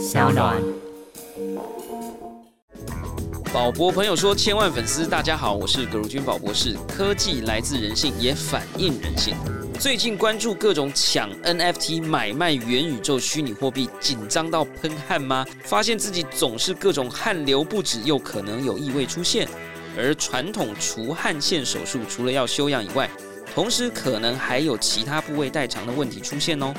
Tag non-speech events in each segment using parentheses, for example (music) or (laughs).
小暖。宝博朋友说：“千万粉丝，大家好，我是葛如君宝博士。科技来自人性，也反映人性。最近关注各种抢 NFT、买卖元宇宙虚拟货币，紧张到喷汗吗？发现自己总是各种汗流不止，又可能有异味出现。而传统除汗腺手术，除了要休养以外，同时可能还有其他部位代偿的问题出现哦。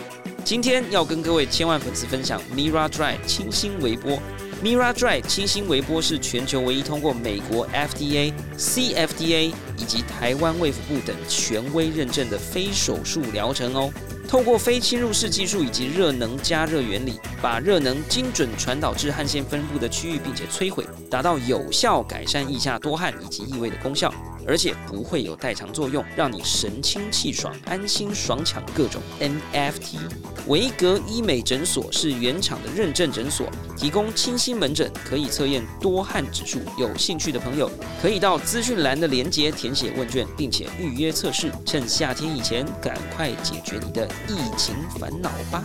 今天要跟各位千万粉丝分享 Mira Dry 清新微波。” Mira Dry 清新微波是全球唯一通过美国 FDA、CFDA 以及台湾卫福部等权威认证的非手术疗程哦。透过非侵入式技术以及热能加热原理，把热能精准传导至汗腺分布的区域，并且摧毁，达到有效改善腋下多汗以及异味的功效。而且不会有代偿作用，让你神清气爽、安心爽抢各种 NFT。维格医美诊所是原厂的认证诊所，提供清新门诊，可以测验多汗指数。有兴趣的朋友可以到资讯栏的链接填写问卷，并且预约测试。趁夏天以前，赶快解决你的疫情烦恼吧！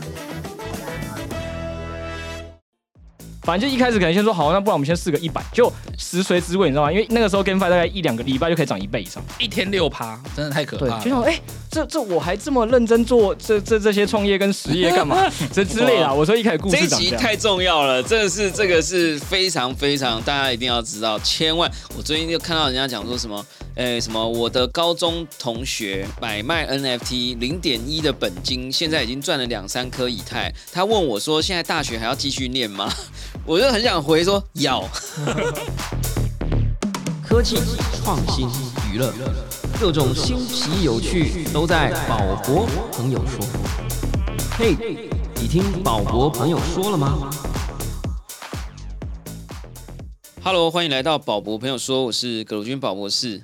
反正就一开始可能先说好，那不然我们先试个一百，就食髓知味，你知道吗？因为那个时候 GameFi 大概一两个礼拜就可以涨一倍以上，一天六趴，真的太可怕，了。就想哎、这这我还这么认真做这这这些创业跟实业干嘛？(laughs) 这之类的啊。我说一开始故事长这样，集太重要了，这个是这个是非常非常大家一定要知道，千万我最近就看到人家讲说什么，诶什么我的高中同学买卖 NFT 零点一的本金，现在已经赚了两三颗以太，他问我说现在大学还要继续念吗？我就很想回说要。(laughs) 科技创新娱乐，各种新奇有趣都在宝博朋友说。嘿，你听宝博朋友说了吗？Hello，欢迎来到宝博朋友说，我是葛鲁军宝博士。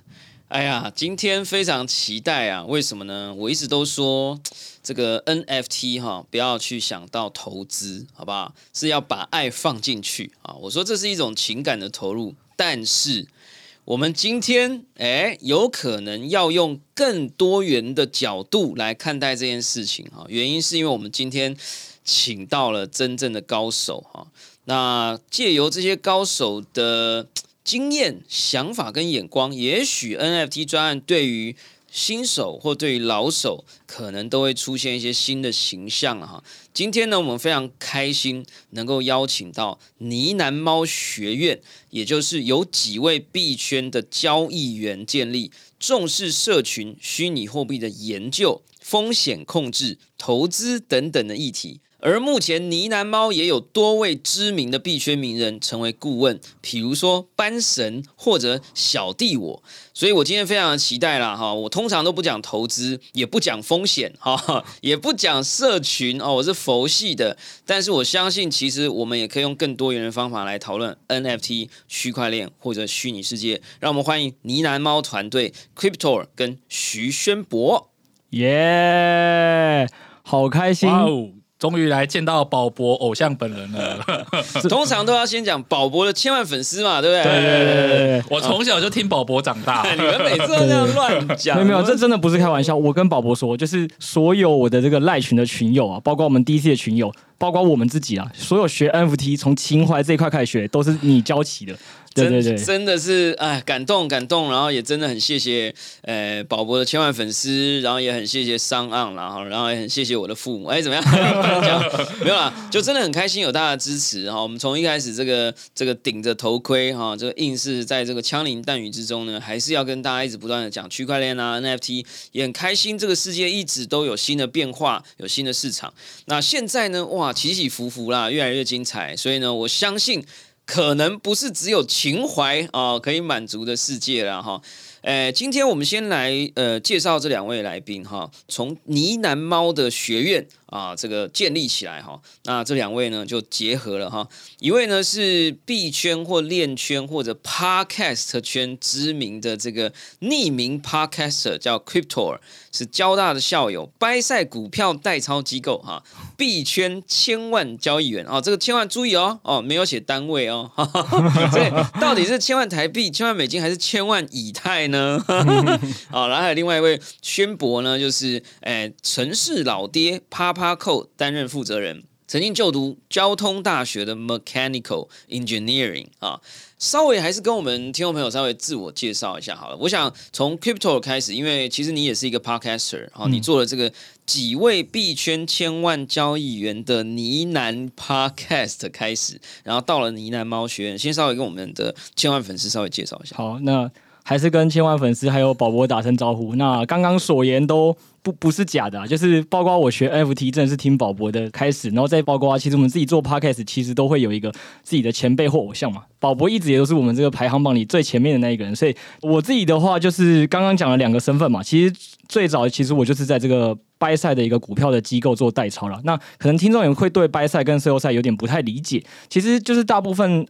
哎呀，今天非常期待啊！为什么呢？我一直都说 (tsk) 这个 NFT 哈，不要去想到投资，好不好？是要把爱放进去啊！我说这是一种情感的投入，但是我们今天哎，有可能要用更多元的角度来看待这件事情哈。原因是因为我们今天请到了真正的高手哈。那借由这些高手的经验、想法跟眼光，也许 NFT 专案对于新手或对于老手，可能都会出现一些新的形象了哈。今天呢，我们非常开心能够邀请到呢喃猫学院，也就是有几位币圈的交易员建立，重视社群虚拟货币的研究、风险控制、投资等等的议题。而目前呢喃猫也有多位知名的币圈名人成为顾问，比如说班神或者小弟我，所以我今天非常的期待啦哈！我通常都不讲投资，也不讲风险哈，(laughs) 也不讲社群哦，我是佛系的，但是我相信其实我们也可以用更多元的方法来讨论 NFT、区块链或者虚拟世界。让我们欢迎呢喃猫团队 Cryptor 跟徐宣博。耶，好开心！终于来见到宝博偶像本人了。(laughs) 通常都要先讲宝博的千万粉丝嘛，对不对？对对对对对我从小就听宝博长大，(laughs) 你们每次都这样乱讲，没有没有，这真的不是开玩笑。我跟宝博说，就是所有我的这个赖群的群友啊，包括我们 DC 的群友，包括我们自己啊，所有学 NFT 从情怀这一块开始学，都是你教起的。对对对真，真的是哎感动感动，然后也真的很谢谢呃宝博的千万粉丝，然后也很谢谢商岸，然后然后也很谢谢我的父母，哎怎么样？讲 (laughs) 没有啦，就真的很开心有大家的支持哈。我们从一开始这个这个顶着头盔哈，这个硬是在这个枪林弹雨之中呢，还是要跟大家一直不断的讲区块链啊 NFT，也很开心这个世界一直都有新的变化，有新的市场。那现在呢，哇起起伏伏啦，越来越精彩，所以呢，我相信。可能不是只有情怀啊、可以满足的世界了哈。呃，今天我们先来呃介绍这两位来宾哈，从呢喃猫的学院啊这个建立起来哈，那这两位呢就结合了哈，一位呢是币圈或链圈或者 podcast 圈知名的这个匿名 podcaster 叫 crypto，是交大的校友，掰赛股票代操机构哈，币圈千万交易员哦，这个千万注意哦哦，没有写单位哦，哈哈哈所以到底是千万台币、千万美金还是千万以太呢？(laughs) 好，然后还有另外一位宣博呢，就是哎城市老爹啪啪扣担任负责人。曾经就读交通大学的 Mechanical Engineering 啊。稍微还是跟我们听众朋友稍微自我介绍一下好了。我想从 Crypto 开始，因为其实你也是一个 Podcaster 哈，你做了这个几位币圈千万交易员的呢喃 Podcast 开始，然后到了呢喃猫学院，先稍微跟我们的千万粉丝稍微介绍一下。好，那还是跟千万粉丝还有宝宝打声招呼。那刚刚所言都。不不是假的，就是包括我学 FT 真的是听宝博的开始，然后再包括其实我们自己做 Podcast，其实都会有一个自己的前辈或偶像嘛。宝博一直也都是我们这个排行榜里最前面的那一个人，所以我自己的话就是刚刚讲了两个身份嘛。其实最早其实我就是在这个掰赛的一个股票的机构做代操了。那可能听众也会对掰赛跟 C O 赛有点不太理解，其实就是大部分。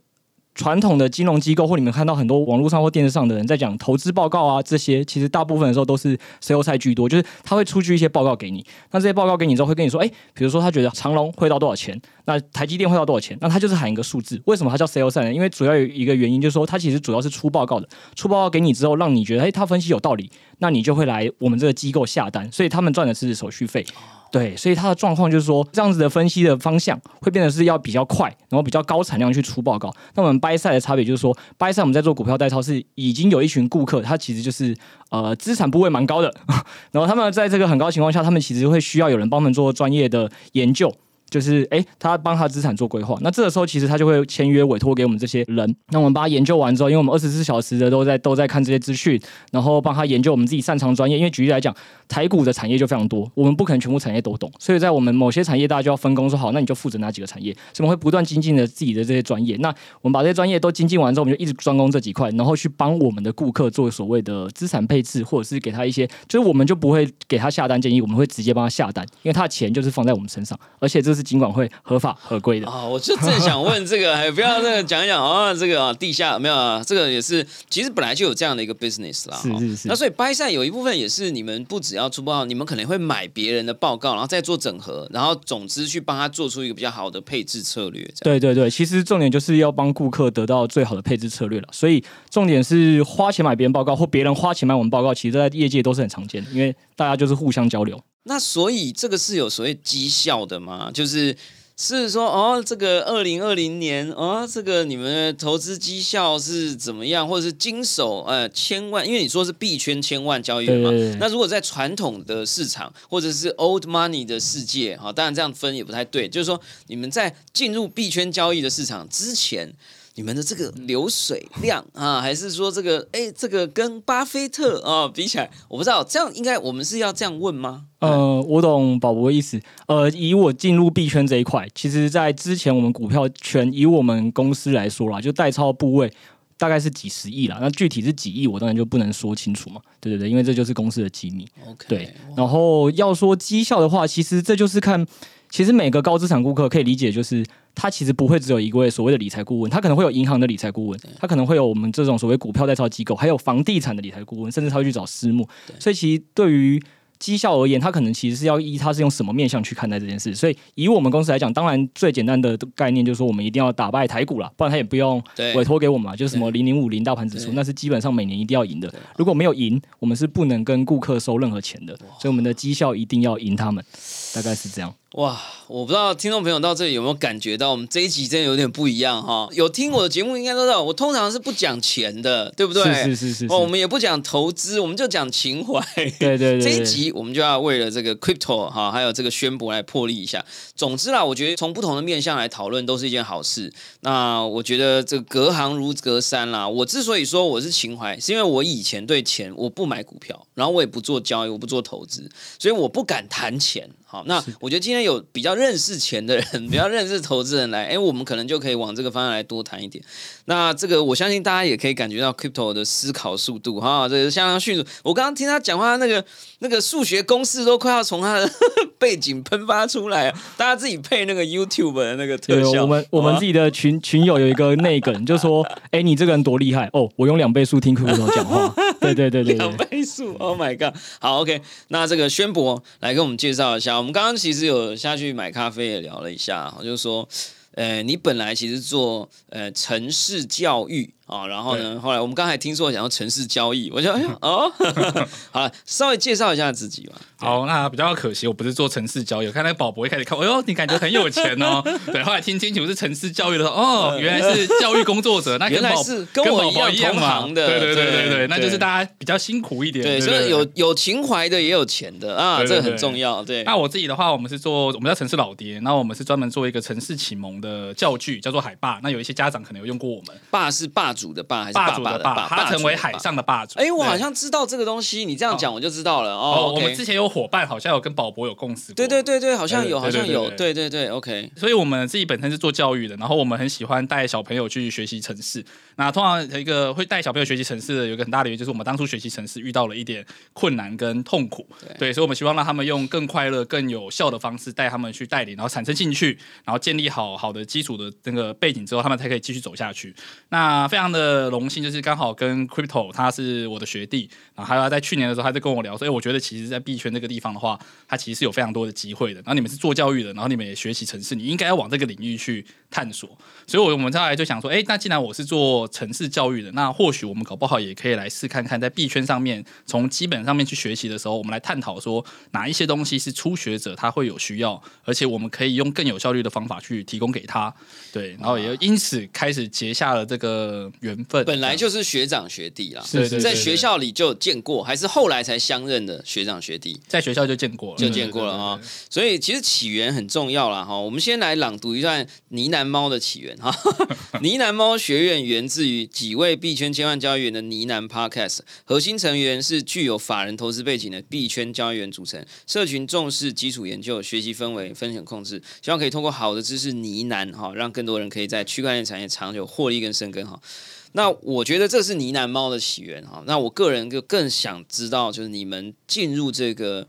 传统的金融机构或你们看到很多网络上或电视上的人在讲投资报告啊，这些其实大部分的时候都是 C O 赛居多，就是他会出具一些报告给你，那这些报告给你之后会跟你说，哎，比如说他觉得长隆会到多少钱，那台积电会到多少钱，那他就是喊一个数字。为什么他叫 C O 赛呢？因为主要有一个原因就是说，他其实主要是出报告的，出报告给你之后，让你觉得，哎，他分析有道理，那你就会来我们这个机构下单，所以他们赚的是手续费。对，所以他的状况就是说，这样子的分析的方向会变得是要比较快，然后比较高产量去出报告。那我们掰赛的差别就是说，掰赛我们在做股票代操是已经有一群顾客，他其实就是呃资产部位蛮高的，(laughs) 然后他们在这个很高情况下，他们其实会需要有人帮他们做专业的研究。就是哎，他帮他资产做规划，那这个时候其实他就会签约委托给我们这些人，那我们帮他研究完之后，因为我们二十四小时的都在都在看这些资讯，然后帮他研究我们自己擅长专业。因为举例来讲，台股的产业就非常多，我们不可能全部产业都懂，所以在我们某些产业，大家就要分工说好，那你就负责哪几个产业，所以我们会不断精进的自己的这些专业。那我们把这些专业都精进完之后，我们就一直专攻这几块，然后去帮我们的顾客做所谓的资产配置，或者是给他一些，就是我们就不会给他下单建议，我们会直接帮他下单，因为他的钱就是放在我们身上，而且这是尽管会合。法合规的啊，我就正想问这个，还 (laughs) 不要那个讲一讲啊，这个啊地下没有啊？这个也是，其实本来就有这样的一个 business 啦。是是是。那所以掰赛有一部分也是你们不只要出报告，你们可能会买别人的报告，然后再做整合，然后总之去帮他做出一个比较好的配置策略。对对对，其实重点就是要帮顾客得到最好的配置策略了。所以重点是花钱买别人报告，或别人花钱买我们报告，其实在业界都是很常见的，因为大家就是互相交流。那所以这个是有所谓绩效的吗？就是。是说哦，这个二零二零年哦，这个你们的投资绩效是怎么样，或者是经手呃千万？因为你说是币圈千万交易嘛，那如果在传统的市场或者是 old money 的世界，哈，当然这样分也不太对。就是说，你们在进入币圈交易的市场之前。你们的这个流水量啊，还是说这个哎，这个跟巴菲特啊比起来，我不知道，这样应该我们是要这样问吗？呃，我懂宝博的意思。呃，以我进入币圈这一块，其实，在之前我们股票圈，以我们公司来说啦，就代操部位大概是几十亿啦。那具体是几亿，我当然就不能说清楚嘛。对对对，因为这就是公司的机密。OK。对，然后要说绩效的话，其实这就是看。其实每个高资产顾客可以理解，就是他其实不会只有一位所谓的理财顾问，他可能会有银行的理财顾问，他可能会有我们这种所谓股票代操机构，还有房地产的理财顾问，甚至他会去找私募。所以其实对于绩效而言，他可能其实是要依他是用什么面向去看待这件事。所以以我们公司来讲，当然最简单的概念就是说，我们一定要打败台股了，不然他也不用委托给我们嘛。就是什么零零五零大盘指数，那是基本上每年一定要赢的。如果没有赢，我们是不能跟顾客收任何钱的。所以我们的绩效一定要赢他们，大概是这样。哇，我不知道听众朋友到这里有没有感觉到，我们这一集真的有点不一样哈。有听我的节目应该都知道，我通常是不讲钱的，对不对？是是是。哦，我们也不讲投资，我们就讲情怀。对对对。这一集我们就要为了这个 crypto 哈，还有这个宣博来破例一下。总之啦，我觉得从不同的面向来讨论都是一件好事。那我觉得这个隔行如隔山啦。我之所以说我是情怀，是因为我以前对钱我不买股票，然后我也不做交易，我不做投资，所以我不敢谈钱。好，那我觉得今天有比较认识钱的人，比较认识投资人来，哎，我们可能就可以往这个方向来多谈一点。那这个我相信大家也可以感觉到 crypto 的思考速度哈，这个相当迅速。我刚刚听他讲话，那个那个数学公式都快要从他的 (laughs) 背景喷发出来啊！大家自己配那个 YouTube 的那个特效。我们我们自己的群群友有一个内梗，就说：哎，你这个人多厉害哦！我用两倍速听 crypto 讲话。对对对对，两倍速，Oh my god！好，OK，那这个宣博来跟我们介绍一下。我们刚刚其实有下去买咖啡，也聊了一下，就是说，呃，你本来其实做呃城市教育啊、然后呢，后来我们刚才听说想要城市交易，我就哎呀 (laughs) 哦，好了，稍微介绍一下自己吧。好，那比较可惜，我不是做城市交易。我看那个宝博一开始看，哎呦，你感觉很有钱哦。对，后来听清楚是城市教育的时候，哦，原来是教育工作者，那原来是跟我宝一样同宝一样。行的对对对对对对，那就是大家比较辛苦一点。对，所以有有情怀的，也有钱的啊，这个很重要。对，那我自己的话，我们是做我们叫城市老爹，那我们是专门做一个城市启蒙的教具，叫做海霸。那有一些家长可能有用过我们霸是霸主的霸还是霸主的爸霸？他成为海。上的霸主。哎，我对好像知道这个东西，你这样讲我就知道了。哦，哦我们之前有伙伴好像有跟宝博有共识过。对对对对，好像有，对好像有，对对对对，OK。所以我们自己本身是做教育的，然后我们很喜欢带小朋友去学习城市。那通常有一个会带小朋友学习城市的，有一个很大的原因就是我们当初学习城市遇到了一点困难跟痛苦，对，所以我们希望让他们用更快乐、更有效的方式带他们去带领，然后产生兴趣，然后建立好好的基础的那个背景之后，他们才可以继续走下去。那非常的荣幸，就是刚好跟 Crypto 他是我的学弟，然后还有他在去年的时候，他在跟我聊说，哎，我觉得其实在币圈这个地方的话，他其实是有非常多的机会的。然后你们是做教育的，然后你们也学习城市，你应该要往这个领域去探索。所以，我我们后来就想说，哎，那既然我是做城市教育的，那或许我们搞不好也可以来试看看，在币圈上面从基本上面去学习的时候，我们来探讨说哪一些东西是初学者他会有需要，而且我们可以用更有效率的方法去提供给他。对，然后也因此开始结下了这个缘分。本来就是学长学弟啦，是是在学校里就见过，还是后来才相认的学长学弟？在学校就见过了，就见过了啊、所以其实起源很重要了哈。我们先来朗读一段呢喃猫的起源哈。(laughs) 呢喃猫学院源自于几位币圈千万交易员的呢喃 Podcast，核心成员是具有法人投资背景的币圈交易员组成，社群重视基础研究、学习氛围、风险控制，希望可以通过好的知识呢喃哈，让更多人可以在区块链产业长久获利跟生根哈。那我觉得这是呢喃猫的起源哈。那我个人就更想知道，就是你们进入这个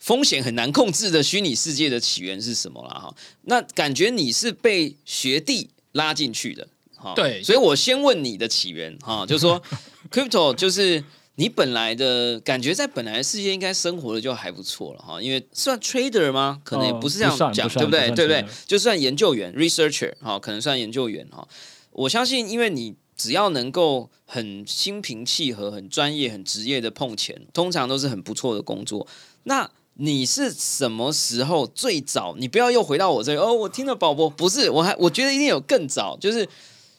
风险很难控制的虚拟世界的起源是什么了哈？那感觉你是被学弟拉进去的，哈，对所以我先问你的起源哈，(laughs) 就是说 crypto 就是。你本来的感觉在本来的世界应该生活的就还不错了哈，因为算 trader 吗？可能也哦不是这样讲，不对不对？不对不对就算研究员 researcher 哈，可能算研究员哈。我相信，因为你只要能够很心平气和、很专业、很职业的碰钱，通常都是很不错的工作。那你是什么时候最早？你不要又回到我这里哦。我听了宝宝，不是，我还我觉得一定有更早，就是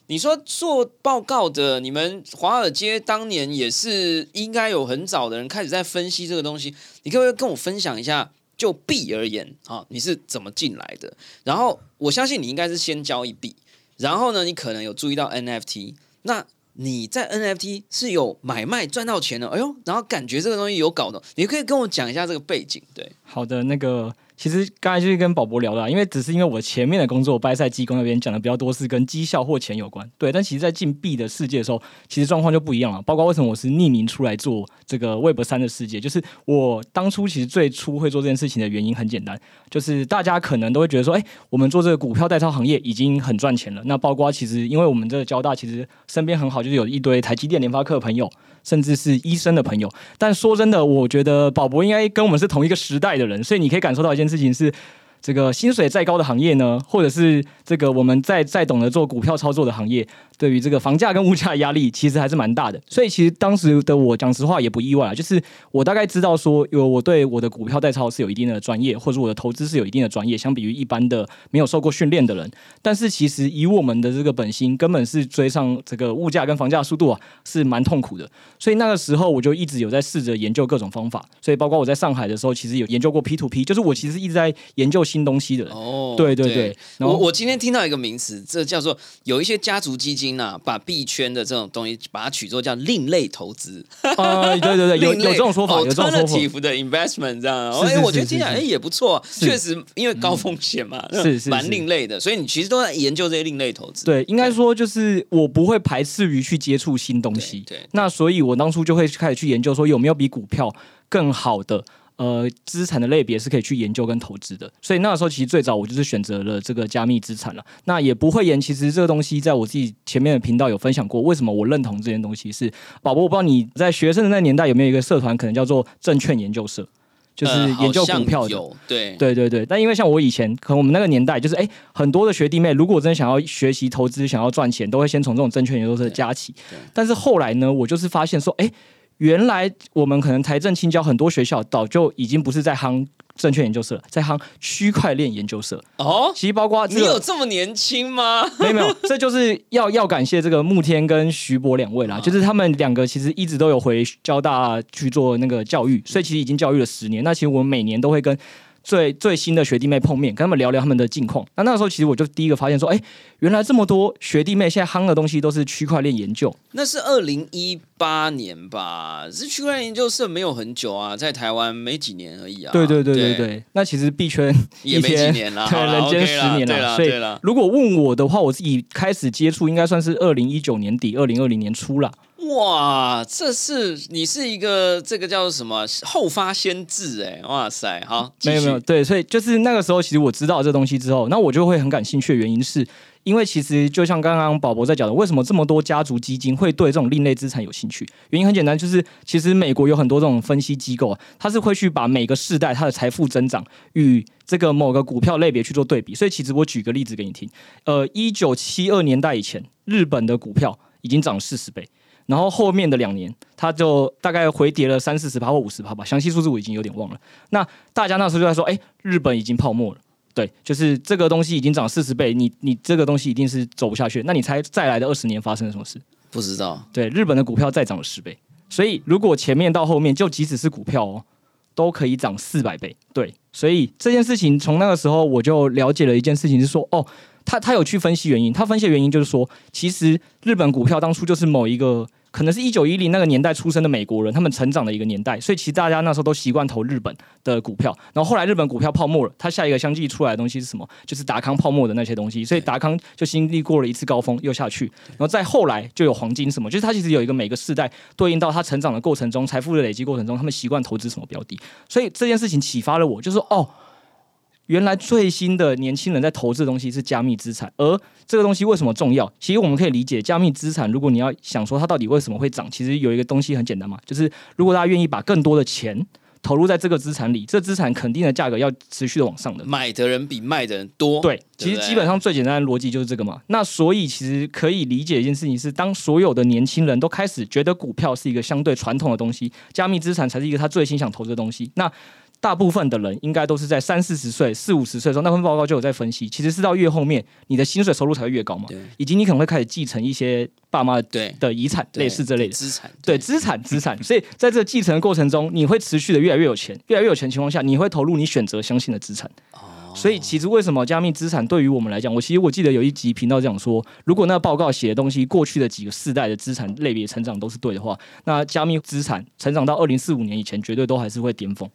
你说做报告的，你们华尔街当年也是应该有很早的人开始在分析这个东西。你可不可以跟我分享一下？就币而言啊，你是怎么进来的？然后我相信你应该是先交易币，然后呢，你可能有注意到 NFT，那你在 NFT 是有买卖赚到钱的，哎呦，然后感觉这个东西有搞的，你可以跟我讲一下这个背景，对，好的，那个其实刚才就是跟宝博聊的，因为只是因为我前面的工作，拜赛技工那边讲的比较多是跟绩效或钱有关，对。但其实，在进币的世界的时候，其实状况就不一样了。包括为什么我是匿名出来做这个 Web 三的世界，就是我当初其实最初会做这件事情的原因很简单，就是大家可能都会觉得说，哎，我们做这个股票代操行业已经很赚钱了。那包括其实因为我们这个交大其实身边很好，就是有一堆台积电、联发科的朋友。甚至是医生的朋友，但说真的，我觉得宝博应该跟我们是同一个时代的人，所以你可以感受到一件事情是，这个薪水再高的行业呢，或者是这个我们再再懂得做股票操作的行业，对于这个房价跟物价的压力，其实还是蛮大的。所以其实当时的我讲实话也不意外啊，就是我大概知道说，有我对我的股票代操是有一定的专业，或者我的投资是有一定的专业，相比于一般的没有受过训练的人。但是其实以我们的这个本心，根本是追上这个物价跟房价的速度啊，是蛮痛苦的。所以那个时候我就一直有在试着研究各种方法。所以包括我在上海的时候，其实有研究过 P to P，就是我其实一直在研究新东西的。哦对对对然后我我今天听到一个名词，这叫做有一些家族基金啊，把币圈的这种东西把它取作叫另类投资，呃，对对对，(laughs) 有有这种说法，有这种说法。alternative 的 investment 这样，是是哎，我觉得是是听起来哎也不错，确实因为高风险嘛，是是蛮另类的，所以你其实都在研究这些另类投资。对，应该说就是我不会排斥于去接触新东西。对对那所以我当初就会开始去研究说有没有比股票更好的。呃，资产的类别是可以去研究跟投资的，所以那个时候其实最早我就是选择了这个加密资产了。那也不会言，其实这个东西在我自己前面的频道有分享过，为什么我认同这件东西是。宝宝，我不知道你在学生的那年代有没有一个社团，可能叫做证券研究社。就是呃研究股票的。有对对对对，但因为像我以前，可能我们那个年代，就是哎，很多的学弟妹，如果真的想要学习投资、想要赚钱，都会先从这种证券研究社加起。但是后来呢，我就是发现说，哎，原来我们可能财政青交很多学校早就已经不是在夯证券研究社了，在夯区块链研究社。哦，其实包括这你有个，这么年轻吗？(laughs) 没有没有，这就是要要感谢这个慕天跟徐博两位啦，啊就是他们两个其实一直都有回交大去做那个教育，所以其实已经教育了十年。那其实我们每年都会跟最最新的学弟妹碰面，跟他们聊聊他们的近况。那那个时候其实我就第一个发现说，哎，原来这么多学弟妹现在夯的东西都是区块链研究。那是二零一八年吧，是区块链研究社没有很久啊，在台湾没几年而已啊。对对对对对，对，那其实币圈也没几年了，(laughs) 对人间十年对了所以啦对啦。如果问我的话，我自己开始接触应该算是二零一九年底、二零二零年初啦。哇，这是你是一个这个叫做什么后发先至哎，哇塞，好，没有没有，对，所以就是那个时候，其实我知道这东西之后，那我就会很感兴趣的原因是。因为其实就像刚刚宝宝在讲的，为什么这么多家族基金会对这种另类资产有兴趣？原因很简单，就是其实美国有很多这种分析机构啊，它是会去把每个世代它的财富增长与这个某个股票类别去做对比。所以其实我举个例子给你听，呃，一九七二年代以前，日本的股票已经涨四十倍。然后后面的两年，它就大概回跌了三四十趴或五十趴吧，详细数字我已经有点忘了。那大家那时候就在说，哎，日本已经泡沫了，对，就是这个东西已经涨四十倍，你你这个东西一定是走不下去。那你猜再来的二十年发生了什么事？不知道，对，日本的股票再涨了十倍，所以如果前面到后面，就即使是股票哦，都可以涨四百倍。对，所以这件事情从那个时候我就了解了一件事情，是说哦，他他有去分析原因，他分析的原因就是说，其实日本股票当初就是某一个。可能是一九一零那个年代出生的美国人，他们成长的一个年代，所以其实大家那时候都习惯投日本的股票。然后后来日本股票泡沫了，它下一个相继出来的东西是什么？就是达康泡沫的那些东西。所以达康就经历过了一次高峰，又下去，然后再后来就有黄金什么，就是他其实有一个每个世代对应到他成长的过程中，财富的累积过程中，他们习惯投资什么标的。所以这件事情启发了我，就是说哦。原来最新的年轻人在投资的东西是加密资产，而这个东西为什么重要？其实我们可以理解，加密资产如果你要想说它到底为什么会涨，其实有一个东西很简单嘛，就是如果大家愿意把更多的钱投入在这个资产里，这资产肯定的价格要持续的往上的。买的人比卖的人多。对，对对其实基本上最简单的逻辑就是这个嘛。那所以其实可以理解一件事情是，当所有的年轻人都开始觉得股票是一个相对传统的东西，加密资产才是一个他最新想投资的东西，那。大部分的人应该都是在三四十岁、四五十岁的时候，那份报告就有在分析，其实是到越后面，你的薪水收入才会越高嘛对，以及你可能会开始继承一些爸妈对的遗产，类似这类的。资产，对资产资产，(laughs) 所以在这个继承的过程中，你会持续的越来越有钱，越来越有钱的情况下，你会投入你选择相信的资产。所以其实为什么加密资产对于我们来讲，我其实我记得有一集频道讲说，如果那个报告写的东西，过去的几个世代的资产类别成长都是对的话，那加密资产成长到二零四五年以前，绝对都还是会巅峰。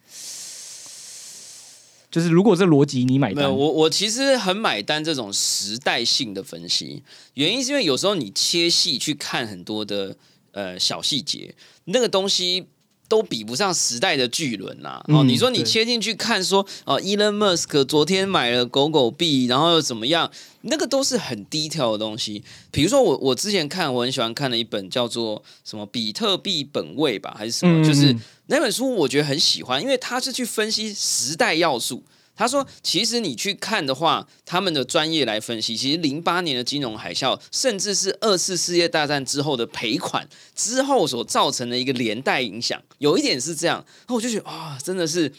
就是如果这逻辑你买单，，我我其实很买单这种时代性的分析，原因是因为有时候你切细去看很多的呃小细节，那个东西。都比不上时代的巨轮呐、哦，嗯你说你切进去看说，哦，Elon Musk 昨天买了狗狗币，然后又怎么样？那个都是很低调的东西。比如说我我之前看我很喜欢看的一本叫做什么比特币本位吧，还是什么，嗯就是嗯那本书我觉得很喜欢，因为它是去分析时代要素。他说：“其实你去看的话，他们的专业来分析，其实零八年的金融海啸，甚至是二次世界大战之后的赔款之后所造成的一个连带影响，有一点是这样。那我就觉得啊、真的是。”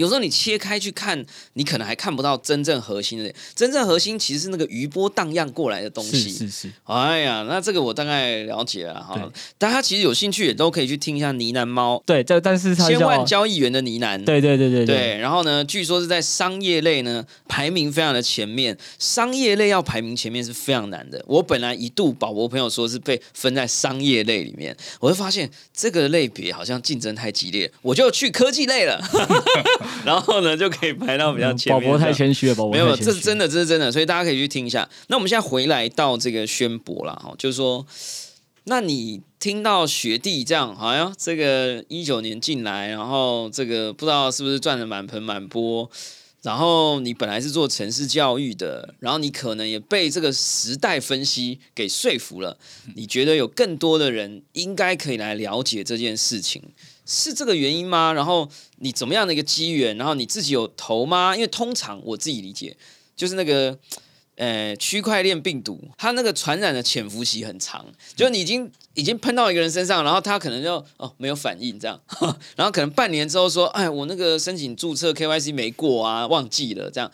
有时候你切开去看，你可能还看不到真正核心的。真正核心其实是那个余波荡漾过来的东西。是是，哎呀，那这个我大概了解了哈。大家其实有兴趣也都可以去听一下呢喃猫对，这但是它千万交易员的呢喃。对对对对对，然后呢，据说是在商业类呢排名非常的前面，商业类要排名前面是非常难的。我本来一度宝博朋友说是被分在商业类里面，我就发现这个类别好像竞争太激烈，我就去科技类了，(laughs) 然后呢就可以排到比较前面。宝博太谦虚了，宝博没有，这是真的，这是真的，所以大家可以去听一下。那我们现在回来到这个宣博了哈，就是说，那你听到学弟这样，好像这个一九年进来，然后这个不知道是不是赚的满盆满钵，然后你本来是做城市教育的，然后你可能也被这个时代分析给说服了，你觉得有更多的人应该可以来了解这件事情。是这个原因吗？然后你怎么样的一个机缘？然后你自己有投吗？因为通常我自己理解，就是那个呃区块链病毒，它那个传染的潜伏期很长，就是你已经已经喷到一个人身上，然后他可能就哦没有反应这样，(laughs) 然后可能半年之后说，哎，我那个申请注册 KYC 没过啊，忘记了这样，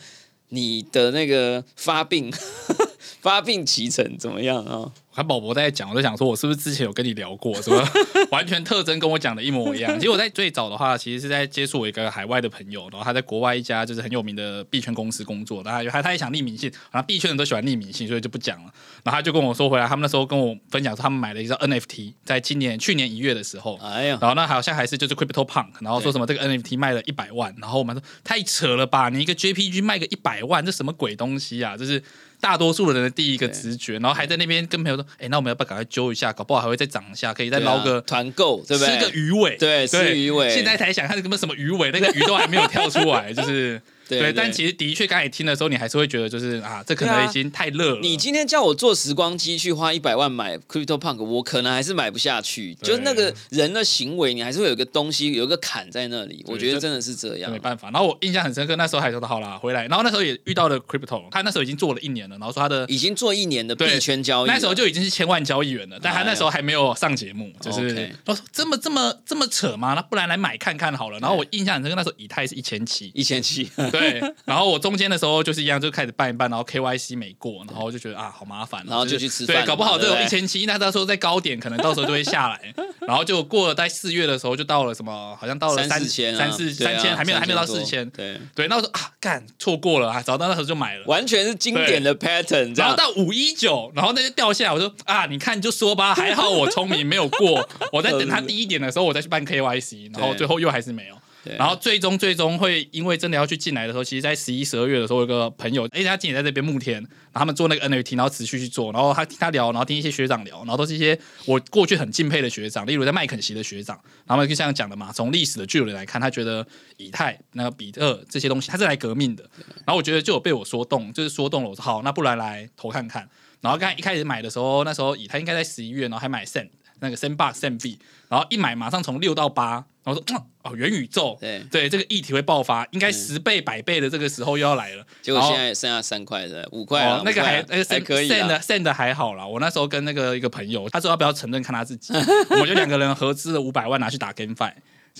你的那个发病 (laughs) 发病期程怎么样啊？看宝博在讲，我就想说，我是不是之前有跟你聊过，什么 (laughs) 完全特征跟我讲的一模一样？其实我在最早的话，其实是在接触我一个海外的朋友，然后他在国外一家就是很有名的币圈公司工作，然后他他也想匿名性，然后币圈人都喜欢匿名性，所以就不讲了。然后他就跟我说回来，他们那时候跟我分享说，他们买了一个 NFT，在今年去年一月的时候，哎呀，然后那好像还是就是 Crypto Punk，然后说什么这个 NFT 卖了一百万，然后我们说太扯了吧，你一个 JPG 卖个一百万，这什么鬼东西啊？就是大多数人的第一个直觉，然后还在那边跟朋友说，哎，那我们要不要赶快揪一下，搞不好还会再涨一下，可以再捞个团购，对不对？吃个鱼尾，对，吃鱼尾。现在才想看什么什么鱼尾，那个鱼都还没有跳出来，就是。对，但其实的确，刚才听的时候，你还是会觉得，就是啊，这可能已经太热了。你今天叫我做时光机去花一百万买 Crypto Punk，我可能还是买不下去。就是那个人的行为，你还是会有一个东西，有一个坎在那里。我觉得真的是这样，没办法。然后我印象很深刻，那时候还说好啦，回来。然后那时候也遇到了 Crypto，他那时候已经做了一年了，然后说他的已经做一年的币圈交易，那时候就已经是千万交易员了。但他那时候还没有上节目，就是说这么这么这么扯吗？那不然来买看看好了。然后我印象很深刻，那时候以太是一千七，一千七，对，然后我。中间的时候就是一样，就开始办一办，然后 KYC 没过，然后就觉得啊，好麻烦，然后就去吃饭，对，搞不好都有一千七，那到时候在高点，可能到时候就会下来，(laughs) 然后就过了在四月的时候，就到了什么，好像到了三千，三四三千，还没有还没有到四千，对。对，那我说啊，干错过了啊，找到那时候就买了，完全是经典的 pattern，然后到五一九，然后那就掉下来，我说啊，你看就说吧，(laughs) 还好我聪明没有过，我在等它低一点的时候，我再去办 KYC，然后最后又还是没有。然后最终最终会因为真的要去进来的时候，其实，在十一十二月的时候，有个朋友，哎，他今年在这边慕天，他们做那个 NFT，然后持续去做，然后他听他聊，然后听一些学长聊，然后都是一些我过去很敬佩的学长，例如在麦肯锡的学长，然后就像讲的嘛，从历史的距离来看，他觉得以太、那个比特这些东西，他是来革命的。然后我觉得就有被我说动，就是说动了，我说好，那不然来投看看。然后刚才一开始买的时候，那时候以太应该在十一月，然后还买 Sen 那个 Sen Box Sen B，然后一买马上从六到八。然后说哦，元宇宙，对对，这个议题会爆发，应该十倍、百倍的这个时候又要来了。结果现在剩下三块的五块了，那个还那个还可以，send send 还好啦。我那时候跟那个一个朋友，他说要不要承认看他自己，我们就两个人合资了五百万拿去打 GameFi。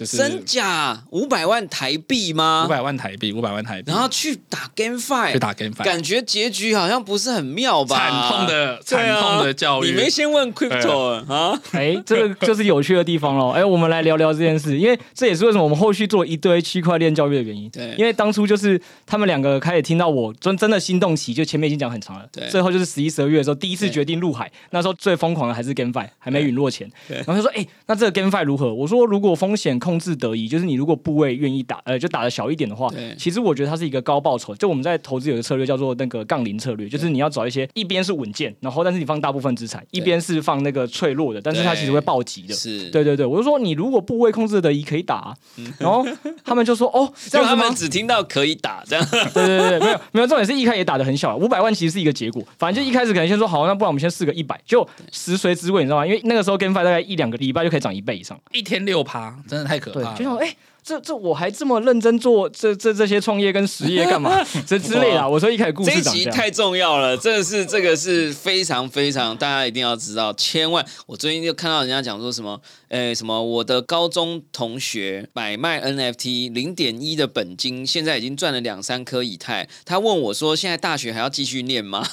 真假五百万台币吗？五百万台币，五百万台币，然后去打 GameFi，去打 GameFi，感觉结局好像不是很妙吧？惨痛的，惨痛的教育。你没先问 Crypto 啊？哎，这个就是有趣的地方喽。哎，我们来聊聊这件事，因为这也是为什么我们后续做一堆区块链教育的原因。对，因为当初就是他们两个开始听到我真真的心动起，就前面已经讲很长了。对，最后就是十一、十二月的时候，第一次决定入海，那时候最疯狂的还是 GameFi，还没陨落前。对，然后他说：“哎，那这个 GameFi 如何？”我说：“如果风险控制得宜，就是。”你如果部位愿意打，呃，就打的小一点的话，其实我觉得它是一个高报酬。就我们在投资有个策略叫做那个杠铃策略，就是你要找一些一边是稳健，然后但是你放大部分资产，一边是放那个脆弱的，但是它其实会暴击的。是，对对对，我就说你如果部位控制得宜可以打，然后 (laughs) 他们就说哦，这样他们只听到可以打这样。对对对，没有没有，重点是一开始也打的很小，五百万其实是一个结果。反正就一开始可能先说好，那不然我们先试个一百，就食髓知味，你知道吗？因为那个时候 GameFi 大概一两个礼拜就可以涨一倍以上，一天六趴，真的太可怕。就像哎。这这我还这么认真做这这这些创业跟实业干嘛？(laughs) 这之类的，我说一开始故事这一集太重要了，真的是这个是非常非常大家一定要知道，千万我最近就看到人家讲说什么。诶，什么？我的高中同学买卖 NFT 零点一的本金，现在已经赚了两三颗以太。他问我说：“现在大学还要继续念吗？”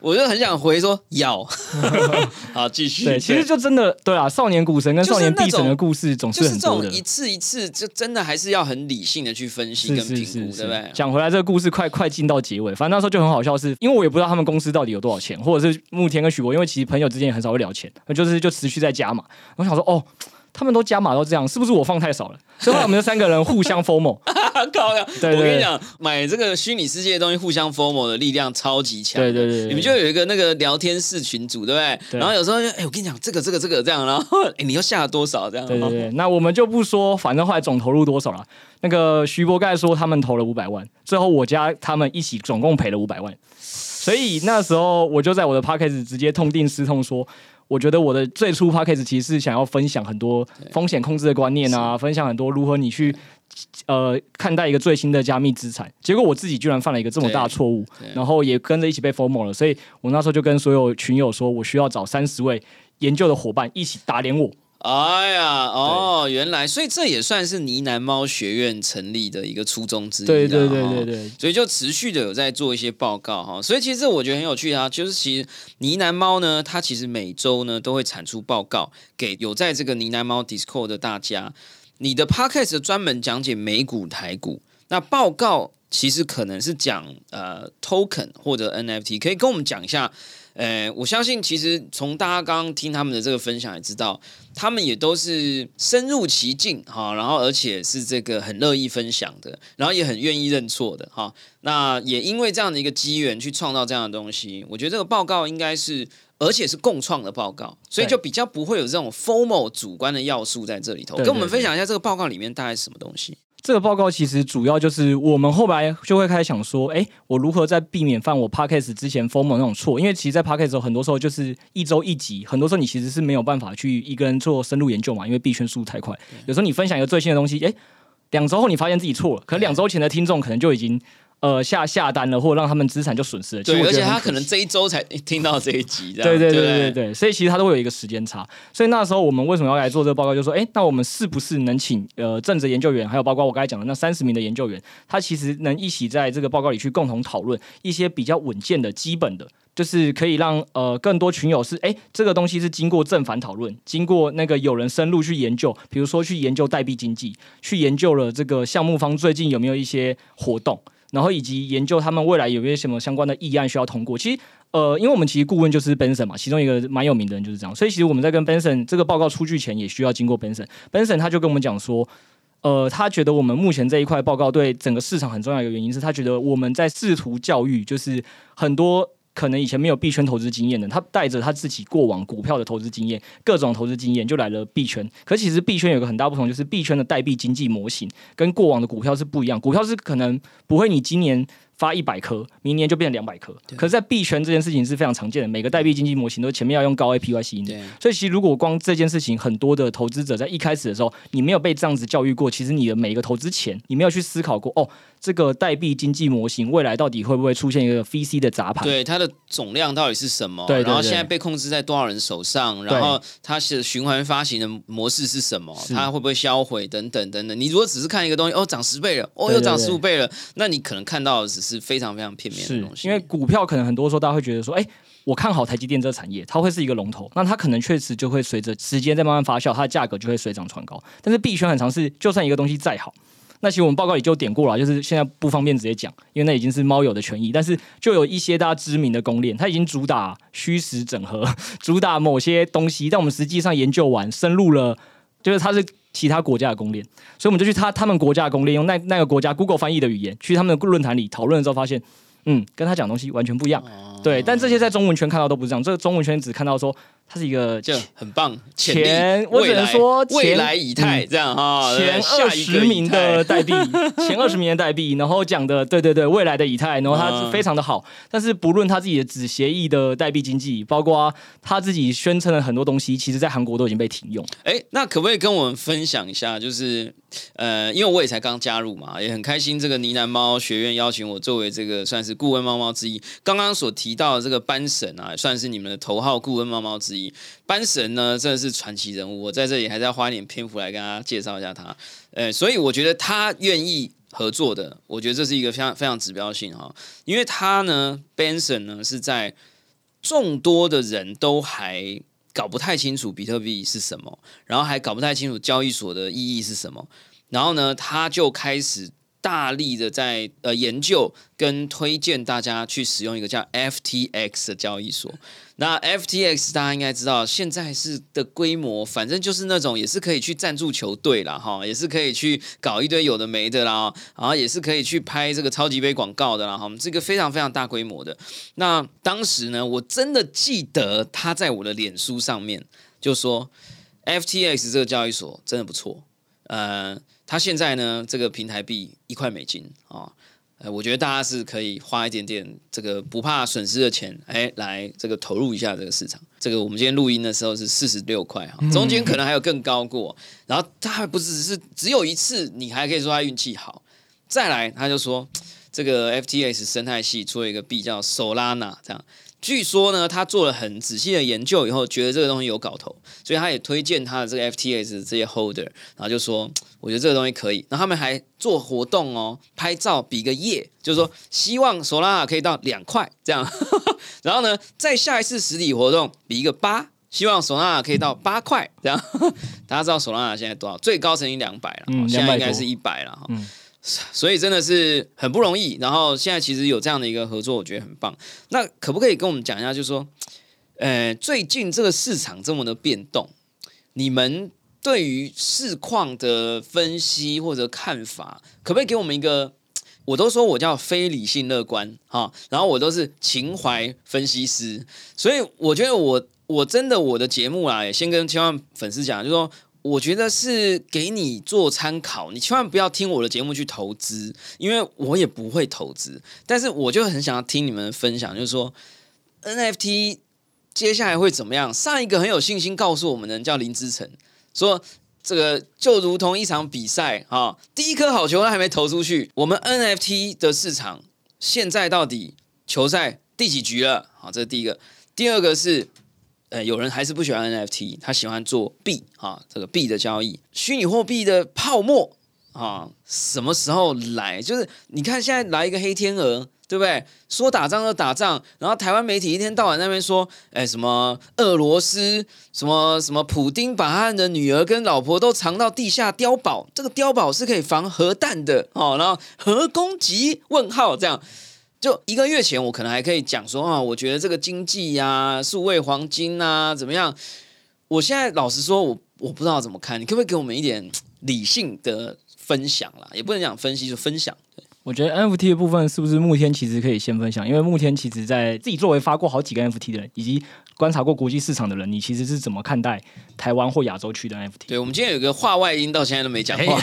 我就很想回说：“要。(laughs) ”好，继续。对，其实就真的对啊，少年股神跟少年币神的故事总是很多的。一次一次，就真的还是要很理性的去分析跟评估，对不对？讲回来，这个故事快快进到结尾，反正那时候就很好笑，是因为我也不知道他们公司到底有多少钱，或者是慕天跟许博，因为其实朋友之间也很少会聊钱，就是就持续在加嘛。我想说，哦。他们都加码都这样，是不是我放太少了？所以我们就三个人互相 formal，(laughs) 高呀！我跟你讲，买这个虚拟世界的东西，互相 formal 的力量超级强。对对对，你们就有一个那个聊天室群组，对不对？然后有时候就哎，我跟你讲，这个这个这个这样，然后 (laughs) 哎，你又下了多少这样？对对对，那我们就不说，反正后来总投入多少了。那个徐博盖说他们投了五百万，最后我家他们一起总共赔了五百万，所以那时候我就在我的 p a c k a g e 直接痛定思痛说。我觉得我的最初 p a c k a g e 其实是想要分享很多风险控制的观念啊，分享很多如何你去呃看待一个最新的加密资产。结果我自己居然犯了一个这么大的错误，然后也跟着一起被 formal 了。所以我那时候就跟所有群友说，我需要找三十位研究的伙伴一起打脸我。哎呀，哦，原来，所以这也算是呢喃猫学院成立的一个初衷之一。对对对对对，所以就持续的有在做一些报告哈。所以其实我觉得很有趣啊，就是其实呢喃猫呢，它其实每周呢都会产出报告给有在这个呢喃猫 Discord 的大家。你的 Podcast 专门讲解美股台股，那报告其实可能是讲呃 Token 或者 NFT，可以跟我们讲一下。呃，我相信其实从大家刚刚听他们的这个分享也知道，他们也都是深入其境哈，然后而且是这个很乐意分享的，然后也很愿意认错的哈。那也因为这样的一个机缘去创造这样的东西，我觉得这个报告应该是而且是共创的报告，所以就比较不会有这种 formal 主观的要素在这里头。跟我们分享一下这个报告里面大概是什么东西。这个报告其实主要就是我们后来就会开始想说，哎，我如何在避免犯我 podcast 之前 formal 那种错？因为其实，在 podcast 时候，很多时候就是一周一集，很多时候你其实是没有办法去一个人做深入研究嘛，因为币圈速度太快。有时候你分享一个最新的东西，哎，两周后你发现自己错了，可能两周前的听众可能就已经。呃，下下单了，或者让他们资产就损失了。对，而且他可能这一周才听到这一集，对对对对对，所以其实他都会有一个时间差。所以那时候我们为什么要来做这个报告？就说，哎，那我们是不是能请呃政治研究员，还有包括我刚才讲的那三十名的研究员，他其实能一起在这个报告里去共同讨论一些比较稳健的基本的，就是可以让呃更多群友是，哎，这个东西是经过正反讨论，经过那个有人深入去研究，比如说去研究代币经济，去研究了这个项目方最近有没有一些活动。然后以及研究他们未来有没有什么相关的议案需要通过。其实，呃，因为我们其实顾问就是 Benson 嘛，其中一个蛮有名的人就是这样。所以其实我们在跟 Benson 这个报告出具前，也需要经过 Benson。Benson 他就跟我们讲说，呃，他觉得我们目前这一块报告对整个市场很重要一个原因是他觉得我们在试图教育，就是很多。可能以前没有币圈投资经验的，他带着他自己过往股票的投资经验，各种投资经验就来了币圈。可其实币圈有个很大不同，就是币圈的代币经济模型跟过往的股票是不一样。股票是可能不会，你今年。发一百颗，明年就变成两百颗。可是，在币圈这件事情是非常常见的，每个代币经济模型都前面要用高 APY 吸引的。所以，其实如果光这件事情，很多的投资者在一开始的时候，你没有被这样子教育过，其实你的每一个投资前，你没有去思考过哦，这个代币经济模型未来到底会不会出现一个 VC 的砸盘？对，它的总量到底是什么？对，然后现在被控制在多少人手上？然后它是循环发行的模式是什么？它会不会销毁？等等等等。你如果只是看一个东西，哦，涨十倍了，哦，又涨十五倍了，那你可能看到的只是非常非常片面的东西，因为股票可能很多时候大家会觉得说，哎，我看好台积电这个产业，它会是一个龙头，那它可能确实就会随着时间在慢慢发酵，它的价格就会水涨船高。但是币圈很常是，就算一个东西再好，那其实我们报告里就点过了，就是现在不方便直接讲，因为那已经是猫友的权益。但是就有一些大家知名的公链，它已经主打虚实整合，(laughs) 主打某些东西，但我们实际上研究完，深入了，就是它是其他国家的公链，所以我们就去他他们国家的公链，用那那个国家 Google 翻译的语言，去他们的论坛里讨论的时候，发现。嗯，跟他讲东西完全不一样，对。但这些在中文圈看到都不是这样，这个中文圈只看到说它是一个就很棒前，我只能说未来以太这样哈，前二十名的代币，(laughs) 前二十名的代币，然后讲的对对对，未来的以太，然后它是非常的好。但是不论他自己的子协议的代币经济，包括他自己宣称的很多东西，其实在韩国都已经被停用。哎，那可不可以跟我们分享一下？就是呃，因为我也才刚加入嘛，也很开心，这个呢喃猫学院邀请我作为这个算是。顾问猫猫之一，刚刚所提到的这个班神啊，算是你们的头号顾问猫猫之一。班神呢，真的是传奇人物，我在这里还是要花一点篇幅来跟大家介绍一下他。呃，所以我觉得他愿意合作的，我觉得这是一个非常非常指标性哈，因为他呢，Benson 呢是在众多的人都还搞不太清楚比特币是什么，然后还搞不太清楚交易所的意义是什么，然后呢，他就开始。大力的在呃研究跟推荐大家去使用一个叫 FTX 的交易所。那 FTX 大家应该知道，现在是的规模，反正就是那种也是可以去赞助球队啦，哈，也是可以去搞一堆有的没的啦，然后也是可以去拍这个超级杯广告的啦，哈，这个非常非常大规模的。那当时呢，我真的记得他在我的脸书上面就说，FTX 这个交易所真的不错，呃。他现在呢，这个平台币一块美金啊，呃，我觉得大家是可以花一点点这个不怕损失的钱，哎，来这个投入一下这个市场。这个我们今天录音的时候是四十六块哈，中间可能还有更高过。然后他还不只是只有一次，你还可以说他运气好。再来，他就说这个 FTX 生态系出了一个币叫 Solana，这样。据说呢，他做了很仔细的研究以后，觉得这个东西有搞头，所以他也推荐他的这个 FTS 这些 holder，然后就说，我觉得这个东西可以。然后他们还做活动哦，拍照比个耶，就是说希望索拉可以到两块这样。(laughs) 然后呢，在下一次实体活动比一个八，希望索拉可以到八块这样。(laughs) 大家知道索拉现在多少？最高曾经两百了，现在应该是一百了哈。(laughs) 所以真的是很不容易，然后现在其实有这样的一个合作，我觉得很棒。那可不可以跟我们讲一下，就是说，呃，最近这个市场这么的变动，你们对于市况的分析或者看法，可不可以给我们一个？我都说我叫非理性乐观哈，然后我都是情怀分析师，所以我觉得我我真的我的节目啊，也先跟千万粉丝讲，就是说。我觉得是给你做参考，你千万不要听我的节目去投资，因为我也不会投资。但是我就很想要听你们分享，就是说 NFT 接下来会怎么样？上一个很有信心告诉我们的叫林之成，说这个就如同一场比赛啊，第一颗好球还没投出去，我们 NFT 的市场现在到底球赛第几局了？好，这是第一个。第二个是。呃，有人还是不喜欢 NFT，他喜欢做币啊，这个币的交易，虚拟货币的泡沫啊，什么时候来？就是你看现在来一个黑天鹅，对不对？说打仗就打仗，然后台湾媒体一天到晚那边说，哎，什么俄罗斯，什么什么普丁把他的女儿跟老婆都藏到地下碉堡，这个碉堡是可以防核弹的哦，然后核攻击？问号这样。就一个月前，我可能还可以讲说啊，我觉得这个经济呀，数位黄金啊，怎么样？我现在老实说，我我不知道怎么看，你可不可以给我们一点理性的分享啦？也不能讲分析，就分享。我觉得 NFT 的部分是不是慕天其实可以先分享？因为慕天其实在自己作为发过好几个 NFT 的人，以及观察过国际市场的人，你其实是怎么看待台湾或亚洲区的 NFT？对，我们今天有个话外音，到现在都没讲话，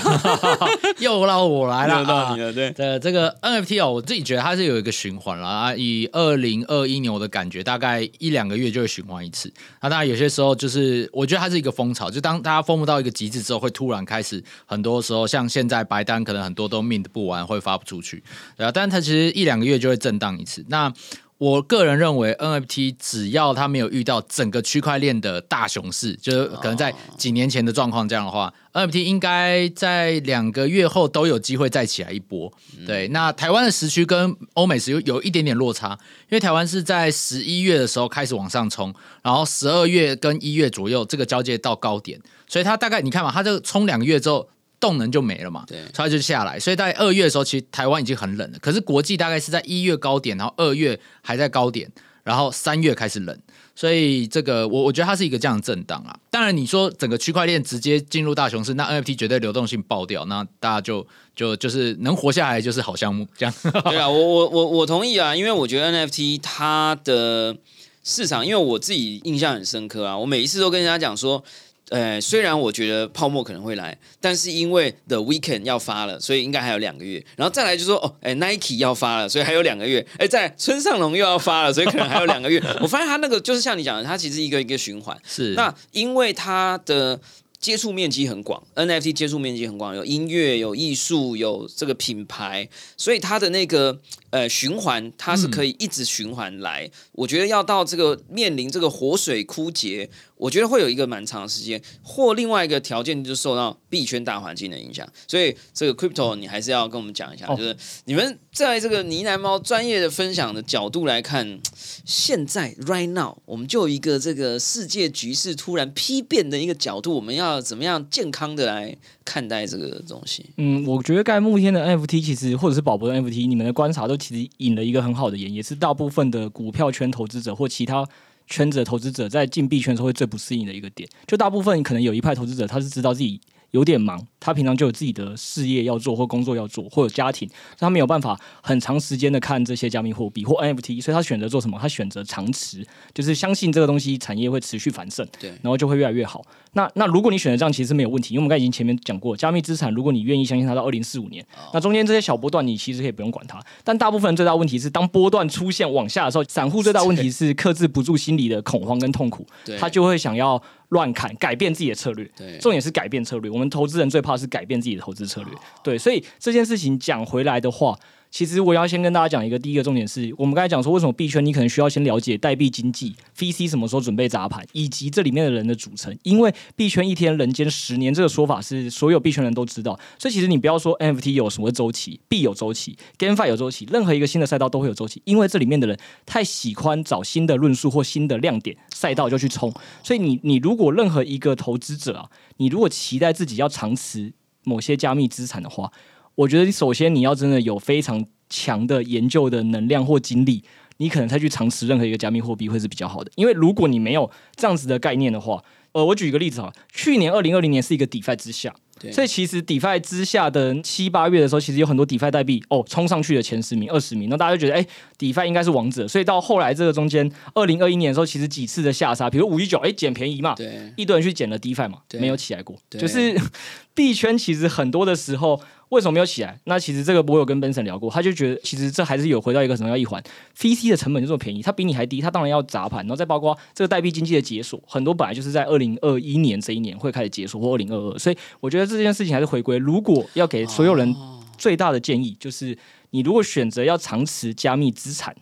(laughs) 又到我来了，又到你了。对，呃，这个 NFT 哦，我自己觉得它是有一个循环啦啊。以二零二一年我的感觉，大概一两个月就会循环一次。那当然有些时候就是，我觉得它是一个风潮，就当大家疯到一个极致之后，会突然开始，很多时候像现在白单可能很多都 mint 不完，会发不出去。对啊，但是它其实一两个月就会震荡一次。那我个人认为，NFT 只要它没有遇到整个区块链的大熊市，就是可能在几年前的状况这样的话，NFT 应该在两个月后都有机会再起来一波。对，那台湾的时区跟欧美时有有一点点落差，因为台湾是在十一月的时候开始往上冲，然后十二月跟一月左右这个交界到高点，所以它大概你看嘛，它这个冲两个月之后。动能就没了嘛，对，它就下来。所以在二月的时候，其实台湾已经很冷了。可是国际大概是在一月高点，然后二月还在高点，然后三月开始冷。所以这个我我觉得它是一个这样的震荡啊。当然你说整个区块链直接进入大熊市，那 NFT 绝对流动性爆掉，那大家就就就是能活下来就是好项目这样。(laughs) 对啊，我我我我同意啊，因为我觉得 NFT 它的市场，因为我自己印象很深刻啊，我每一次都跟人家讲说。呃，虽然我觉得泡沫可能会来，但是因为 The Weekend 要发了，所以应该还有两个月。然后再来就说，哦，哎，Nike 要发了，所以还有两个月。哎，在村上龙又要发了，所以可能还有两个月。我发现他那个就是像你讲的，他其实一个一个循环。是。那因为他的接触面积很广，NFT 接触面积很广，有音乐、有艺术、有这个品牌，所以它的那个。呃，循环它是可以一直循环来。我觉得要到这个面临这个活水枯竭，我觉得会有一个蛮长的时间。或另外一个条件就受到币圈大环境的影响。所以这个 crypto 你还是要跟我们讲一下，就是你们在这个呢喃猫专业的分享的角度来看，现在 right now 我们就一个这个世界局势突然批变的一个角度，我们要怎么样健康的来看待这个东西？嗯，我觉得盖木天的 NFT 其实或者是宝博的 NFT，你们的观察都。其实引了一个很好的言，也是大部分的股票圈投资者或其他圈子的投资者在进币圈时候会最不适应的一个点。就大部分可能有一派投资者，他是知道自己有点忙，他平常就有自己的事业要做或工作要做，或有家庭，他没有办法很长时间的看这些加密货币或 NFT，所以他选择做什么？他选择长持，就是相信这个东西产业会持续繁盛，对，然后就会越来越好。那那如果你选择这样，其实没有问题，因为我们刚才已经前面讲过，加密资产如果你愿意相信它到二零四五年，那中间这些小波段你其实可以不用管它。但大部分最大问题是，当波段出现往下的时候，散户最大问题是克制不住心理的恐慌跟痛苦，他就会想要。乱砍，改变自己的策略。对，重点是改变策略。我们投资人最怕是改变自己的投资策略。对，所以这件事情讲回来的话。其实我要先跟大家讲一个，第一个重点是我们刚才讲说，为什么币圈你可能需要先了解代币经济，VC 什么时候准备砸盘，以及这里面的人的组成。因为币圈一天人间十年这个说法是所有币圈人都知道，所以其实你不要说 NFT 有什么周期，币有周期，GameFi 有周期，任何一个新的赛道都会有周期，因为这里面的人太喜欢找新的论述或新的亮点赛道就去冲。所以你你如果任何一个投资者啊，你如果期待自己要长持某些加密资产的话，我觉得首先你要真的有非常强的研究的能量或精力，你可能才去尝试任何一个加密货币会是比较好的。因为如果你没有这样子的概念的话，呃，我举一个例子啊，去年二零二零年是一个 DeFi 之下。所以其实 DeFi 之下的七八月的时候，其实有很多 DeFi 代币哦冲上去的前十名、二十名，那大家就觉得哎，DeFi 应该是王者。所以到后来这个中间，二零二一年的时候，其实几次的下杀，比如五一九，哎，捡便宜嘛，对，一堆人去捡了 DeFi 嘛，没有起来过。就是 (laughs) 币圈其实很多的时候为什么没有起来？那其实这个我有跟 Benson 聊过，他就觉得其实这还是有回到一个什么叫一环，VC 的成本就这么便宜，它比你还低，它当然要砸盘，然后再包括这个代币经济的解锁，很多本来就是在二零二一年这一年会开始解锁，或二零二二，所以我觉得这件事情还是回。归如果要给所有人最大的建议，就是你如果选择要长持加密资产。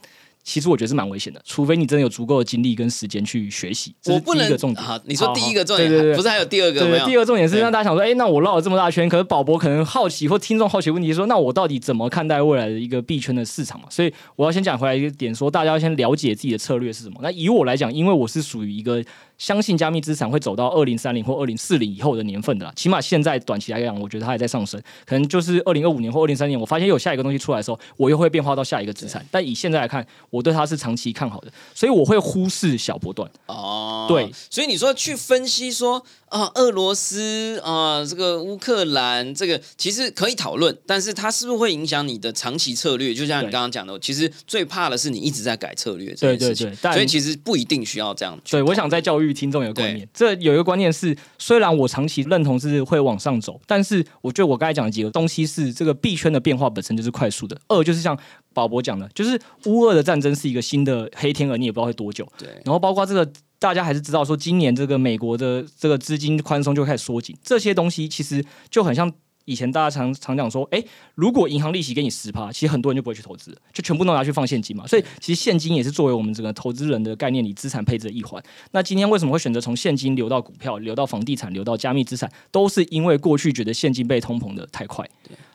其实我觉得是蛮危险的，除非你真的有足够的精力跟时间去学习。我不能。好，你说第一个重点，对对对，不是还有第二个没有？第二个重点是让大家想说，哎，那我绕了这么大圈，可是宝博可能好奇或听众好奇问题说，那我到底怎么看待未来的一个币圈的市场嘛？所以我要先讲回来一个点，说大家要先了解自己的策略是什么。那以我来讲，因为我是属于一个相信加密资产会走到二零三零或二零四零以后的年份的，起码现在短期来讲，我觉得它还在上升，可能就是二零二五年或二零三年，我发现有下一个东西出来的时候，我又会变化到下一个资产。但以现在来看，我对它是长期。看好的，所以我会忽视小波段哦。对，所以你说去分析说啊，俄罗斯啊，这个乌克兰，这个其实可以讨论，但是它是不是会影响你的长期策略？就像你刚刚讲的，其实最怕的是你一直在改策略这件事情。所以其实不一定需要这样。对，我想在教育听众有个观念，这有一个观念是，虽然我长期认同是会往上走，但是我觉得我刚才讲的几个东西是这个币圈的变化本身就是快速的。二就是像。宝博讲的，就是乌俄的战争是一个新的黑天鹅，你也不知道会多久。对，然后包括这个，大家还是知道说，今年这个美国的这个资金宽松就开始缩紧，这些东西其实就很像以前大家常常讲说，哎，如果银行利息给你十趴，其实很多人就不会去投资，就全部都拿去放现金嘛。所以其实现金也是作为我们整个投资人的概念里资产配置的一环。那今天为什么会选择从现金流到股票，流到房地产，流到加密资产，都是因为过去觉得现金被通膨的太快。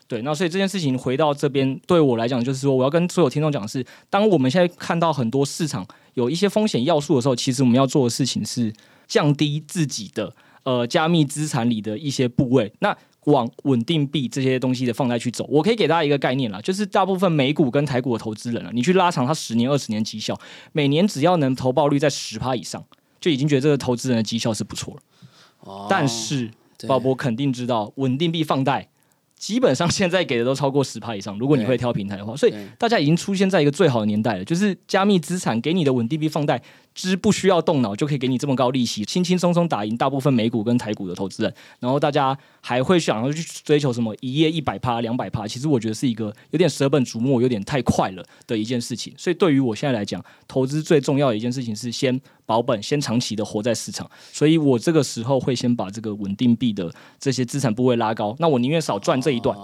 对，那所以这件事情回到这边，对我来讲，就是说，我要跟所有听众讲的是，当我们现在看到很多市场有一些风险要素的时候，其实我们要做的事情是降低自己的呃加密资产里的一些部位，那往稳定币这些东西的放贷去走。我可以给大家一个概念啦，就是大部分美股跟台股的投资人啊，你去拉长他十年、二十年绩效，每年只要能投报率在十趴以上，就已经觉得这个投资人的绩效是不错了。哦，但是鲍勃肯定知道稳定币放贷。基本上现在给的都超过十趴以上，如果你会挑平台的话，所以大家已经出现在一个最好的年代了，就是加密资产给你的稳定币放贷。之不需要动脑就可以给你这么高利息，轻轻松松打赢大部分美股跟台股的投资人，然后大家还会想要去追求什么一夜一百趴、两百趴？其实我觉得是一个有点舍本逐末、有点太快了的一件事情。所以对于我现在来讲，投资最重要的一件事情是先保本、先长期的活在市场。所以我这个时候会先把这个稳定币的这些资产部位拉高。那我宁愿少赚这一段，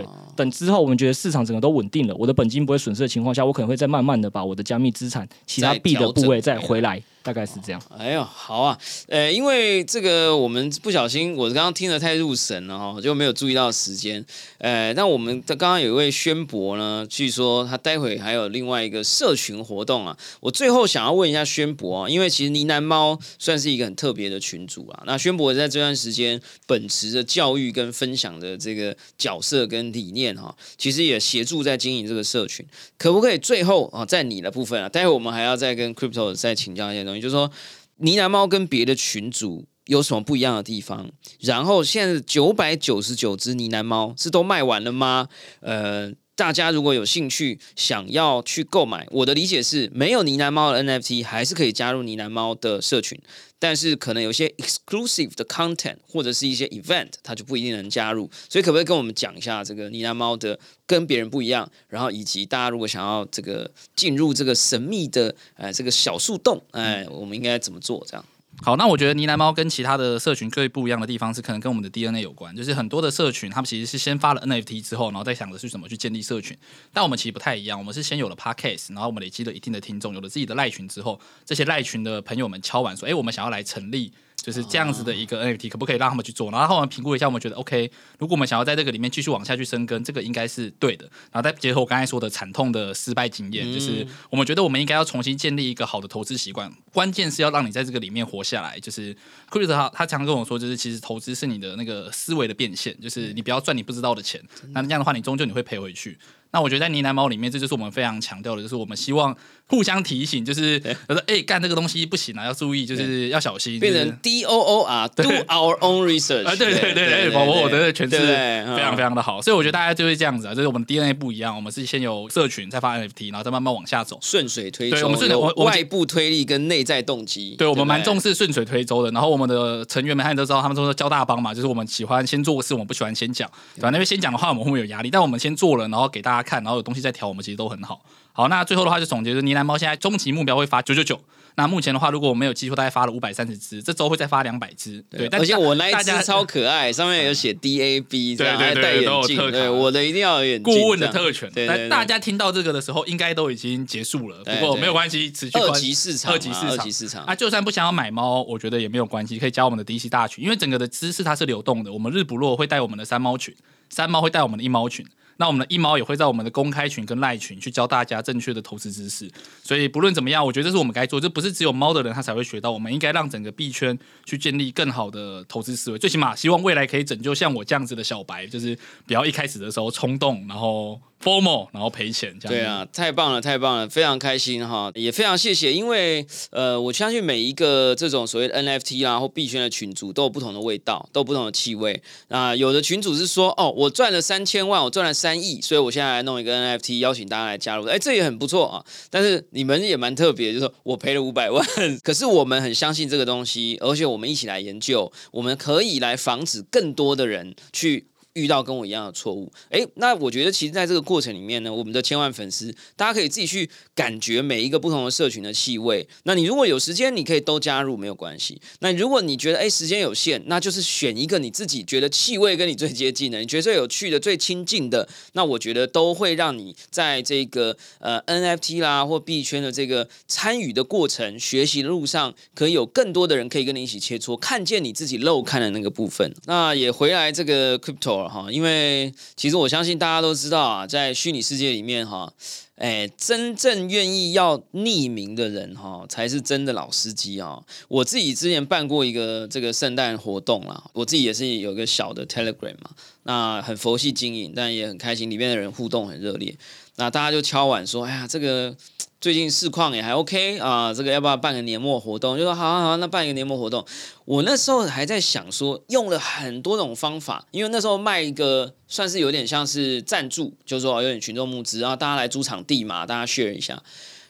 对。等之后我们觉得市场整个都稳定了，我的本金不会损失的情况下，我可能会再慢慢的把我的加密资产其他币的部位再回来。大概是这样。哎呦，好啊，呃，因为这个我们不小心，我刚刚听得太入神了哈，就没有注意到时间。呃，那我们刚刚有一位宣博呢，据说他待会还有另外一个社群活动啊。我最后想要问一下宣博啊，因为其实呢喃猫算是一个很特别的群主啊。那宣博在这段时间秉持着教育跟分享的这个角色跟理念哈，其实也协助在经营这个社群。可不可以最后啊，在你的部分啊，待会我们还要再跟 Crypto 再请教一些东。也就是说，呢喃猫跟别的群主有什么不一样的地方？然后现在九百九十九只呢喃猫是都卖完了吗？呃，大家如果有兴趣想要去购买，我的理解是没有呢喃猫的 NFT 还是可以加入呢喃猫的社群，但是可能有些 exclusive 的 content 或者是一些 event，它就不一定能加入。所以可不可以跟我们讲一下这个呢喃猫的跟别人不一样？然后以及大家如果想要这个进入这个神秘的呃这个小树洞，哎，我们应该怎么做？这样？好，那我觉得呢喃猫跟其他的社群最不一样的地方是，可能跟我们的 DNA 有关。就是很多的社群，他们其实是先发了 NFT 之后，然后再想着是怎么去建立社群。但我们其实不太一样，我们是先有了 Podcast，然后我们累积了一定的听众，有了自己的赖群之后，这些赖群的朋友们敲完说：“哎，我们想要来成立。”就是这样子的一个 NFT，可不可以让他们去做？然后我们评估一下，我们觉得 OK。如果我们想要在这个里面继续往下去深耕，这个应该是对的。然后再结合我刚才说的惨痛的失败经验，就是我们觉得我们应该要重新建立一个好的投资习惯。关键是要让你在这个里面活下来。就是 Chris 他他常跟我说，就是其实投资是你的那个思维的变现，就是你不要赚你不知道的钱。那这样的话，你终究你会赔回去。那我觉得在呢喃猫里面，这就是我们非常强调的，就是我们希望互相提醒，就是 (laughs) 他说：“哎，干这个东西不行啊，要注意，就是要小心。”变成 D O O 啊，Do our own research (laughs) 啊，对对对对，宝宝，我的诠释非常非常的好，所以我觉得大家就是这样子啊，就是我们 DNA 不一样，我们是先有社群，再发 NFT，然后再慢慢往下走，顺水推舟。对，我们顺着外部推力跟内在动机，对我们蛮重视顺水推舟的。然后我们的成员们，他们都知道，他们都说交大帮嘛，就是我们喜欢先做事，我们不喜欢先讲，对吧？因为先讲的话，我们会有压力，但我们先做了，然后给大家看，然后有东西在调。我们其实都很好，好，那最后的话就总结，就是呢喃猫现在终极目标会发九九九。那目前的话，如果我没有记错，大概发了五百三十只，这周会再发两百只。对，而且我那一只超可爱，上面有写 (laughs) D A B，对对对，都有特对，我的一定要有眼镜。顾问的特权。对大家听到这个的时候，应该都已经结束了。不过没有关系，持续二级市场，二级市场，二级市场。啊，就算不想要买猫，我觉得也没有关系，可以加我们的 D C 大群，因为整个的知识它是流动的。我们日不落会带我们的三猫群，三猫会带我们的一猫群。那我们的一毛也会在我们的公开群跟赖群去教大家正确的投资知识，所以不论怎么样，我觉得这是我们该做，这不是只有猫的人他才会学到，我们应该让整个币圈去建立更好的投资思维，最起码希望未来可以拯救像我这样子的小白，就是不要一开始的时候冲动，然后。formal，然后赔钱，这样对啊，太棒了，太棒了，非常开心哈，也非常谢谢，因为呃，我相信每一个这种所谓的 NFT 啊或币圈的群主都有不同的味道，都有不同的气味啊。有的群主是说，哦，我赚了三千万，我赚了三亿，所以我现在来弄一个 NFT，邀请大家来加入，哎，这也很不错啊。但是你们也蛮特别，就是说我赔了五百万，(laughs) 可是我们很相信这个东西，而且我们一起来研究，我们可以来防止更多的人去。遇到跟我一样的错误，诶，那我觉得其实在这个过程里面呢，我们的千万粉丝，大家可以自己去感觉每一个不同的社群的气味。那你如果有时间，你可以都加入没有关系。那如果你觉得诶时间有限，那就是选一个你自己觉得气味跟你最接近的，你觉得最有趣的、最亲近的，那我觉得都会让你在这个呃 NFT 啦或币圈的这个参与的过程、学习的路上，可以有更多的人可以跟你一起切磋，看见你自己漏看的那个部分。那也回来这个 Crypto。哈，因为其实我相信大家都知道啊，在虚拟世界里面哈，哎，真正愿意要匿名的人哈，才是真的老司机啊。我自己之前办过一个这个圣诞活动啦，我自己也是有一个小的 Telegram 嘛，那很佛系经营，但也很开心，里面的人互动很热烈，那大家就敲碗说，哎呀，这个。(tsk) 最近市况也还 OK 啊，这个要不要办个年末活动？就说好好好，那办一个年末活动。我那时候还在想说，用了很多种方法，因为那时候卖一个算是有点像是赞助，就是说有点群众募资，然后大家来租场地嘛，大家 share 一下，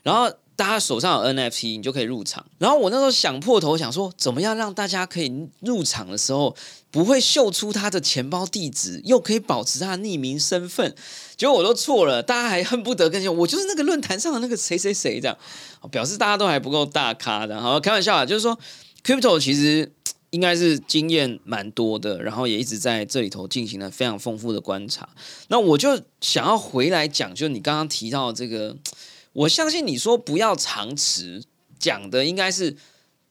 然后大家手上有 NFT，你就可以入场。然后我那时候想破头想说，怎么样让大家可以入场的时候。不会秀出他的钱包地址，又可以保持他的匿名身份，结果我都错了，大家还恨不得跟我，我就是那个论坛上的那个谁谁谁这样，(laughs) 表示大家都还不够大咖的。好，开玩笑啊，就是说，Crypto 其实应该是经验蛮多的，然后也一直在这里头进行了非常丰富的观察。那我就想要回来讲，就你刚刚提到这个，我相信你说不要长持，讲的应该是。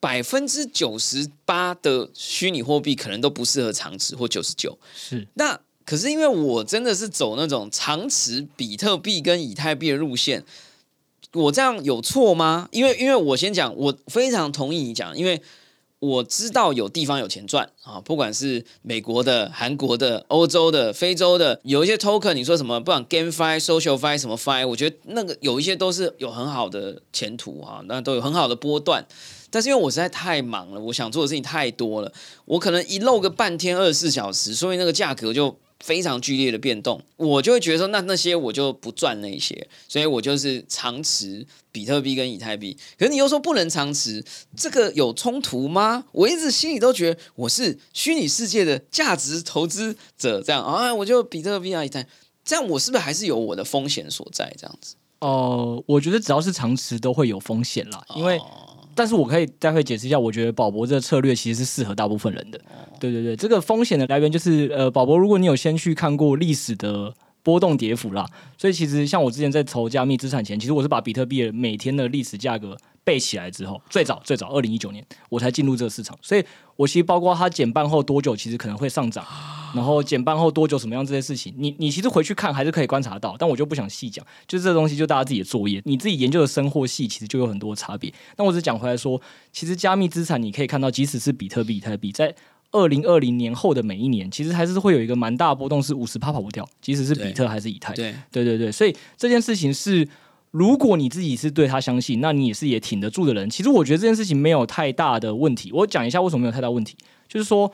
百分之九十八的虚拟货币可能都不适合长持，或九十九是。那可是因为我真的是走那种长持比特币跟以太币的路线，我这样有错吗？因为因为我先讲，我非常同意你讲，因为我知道有地方有钱赚啊，不管是美国的、韩国的、欧洲的、非洲的，有一些 token，你说什么，不管 GameFi、SocialFi 什么 Fi，我觉得那个有一些都是有很好的前途啊，那都有很好的波段。但是因为我实在太忙了，我想做的事情太多了，我可能一漏个半天二十四小时，所以那个价格就非常剧烈的变动，我就会觉得说，那那些我就不赚那些，所以我就是长持比特币跟以太币。可是你又说不能长持，这个有冲突吗？我一直心里都觉得我是虚拟世界的价值投资者，这样啊，我就比特币啊以太，这样我是不是还是有我的风险所在？这样子。哦，我觉得只要是长持都会有风险啦，因为，哦但是我可以待会解释一下，我觉得宝博这个策略其实是适合大部分人的。对对对，这个风险的来源就是呃，宝博，如果你有先去看过历史的波动跌幅啦，所以其实像我之前在投加密资产前，其实我是把比特币的每天的历史价格背起来之后，最早最早二零一九年我才进入这个市场，所以我其实包括它减半后多久，其实可能会上涨。然后减半后多久什么样这些事情，你你其实回去看还是可以观察到，但我就不想细讲，就这东西就大家自己的作业，你自己研究的生或细其实就有很多差别。那我只讲回来说，其实加密资产你可以看到，即使是比特币、以太币，在二零二零年后的每一年，其实还是会有一个蛮大的波动，是五十趴跑不掉，即使是比特还是以太。对，对对对，所以这件事情是，如果你自己是对他相信，那你也是也挺得住的人。其实我觉得这件事情没有太大的问题。我讲一下为什么没有太大问题，就是说，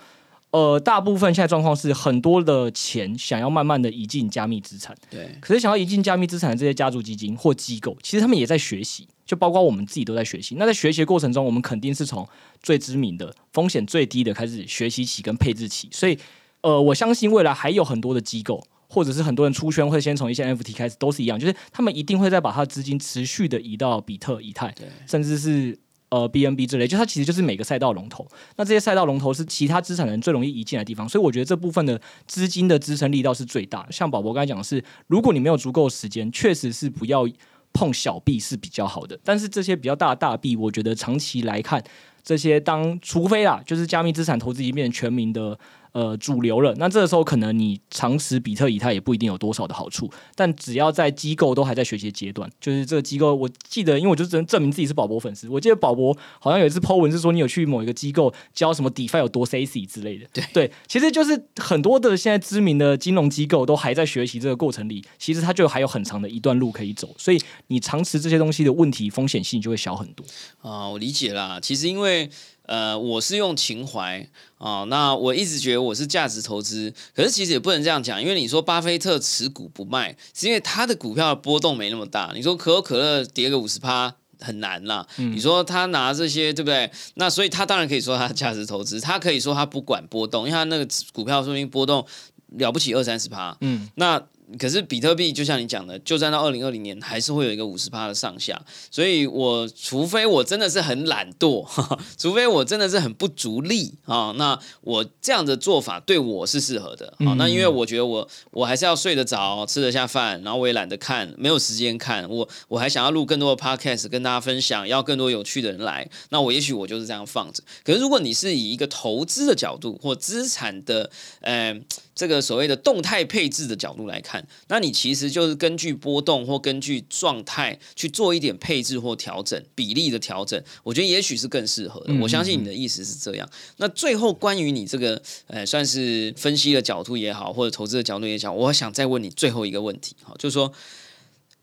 呃，大部分现在状况是很多的钱想要慢慢的移进加密资产，对，可是想要移进加密资产的这些家族基金或机构，其实他们也在学习，就包括我们自己都在学习。那在学习的过程中，我们肯定是从最知名的、风险最低的开始学习起跟配置起。所以，呃，我相信未来还有很多的机构，或者是很多人出圈会先从一些 NFT 开始，都是一样，就是他们一定会再把他的资金持续的移到比特、以太，甚至是。呃，BNB 之类，就它其实就是每个赛道龙头。那这些赛道龙头是其他资产人最容易移进的地方，所以我觉得这部分的资金的支撑力道是最大。像宝宝刚才讲的是，如果你没有足够时间，确实是不要碰小币是比较好的。但是这些比较大的大币，我觉得长期来看，这些当除非啦，就是加密资产投资已经变成全民的呃主流了，那这个时候可能你长持比特以太也不一定有多少的好处。但只要在机构都还在学习阶段，就是这个机构，我记得，因为我就只能证明自己是宝博粉丝。我记得宝博好像有一次 po 文是说，你有去某一个机构教什么 DeFi 有多 sexy 之类的。对对，其实就是很多的现在知名的金融机构都还在学习这个过程里，其实它就还有很长的一段路可以走。所以你长持这些东西的问题风险性就会小很多。啊、我理解啦。其实因为呃，我是用情怀啊、那我一直觉得我是价值投资，可是其实也不能这样讲，因为你说巴菲特持股不卖，是因为他的股票的波动没那么大。你说可口可乐跌个五十趴。很难啦，你说他拿这些对不对？那所以他当然可以说他价值投资，他可以说他不管波动，因为他那个股票说明波动了不起二三十趴，嗯，那可是比特币就像你讲的，就算到二零二零年，还是会有一个五十趴的上下。所以我除非我真的是很懒惰，哈 (laughs) 哈除非我真的是很不足力啊，那我这样的做法对我是适合的啊。那因为我觉得我我还是要睡得着，吃得下饭，然后我也懒得看，没有时间看，我我还想要录更多的 podcast 跟大家分享，要更多有趣的人来，那我也许我就是这样放着。可是如果你是以一个投资的角度或资产的，呃。这个所谓的动态配置的角度来看，那你其实就是根据波动或根据状态去做一点配置或调整比例的调整，我觉得也许是更适合的。我相信你的意思是这样。那最后关于你这个呃，算是分析的角度也好，或者投资的角度也好，我想再问你最后一个问题，哈，就是说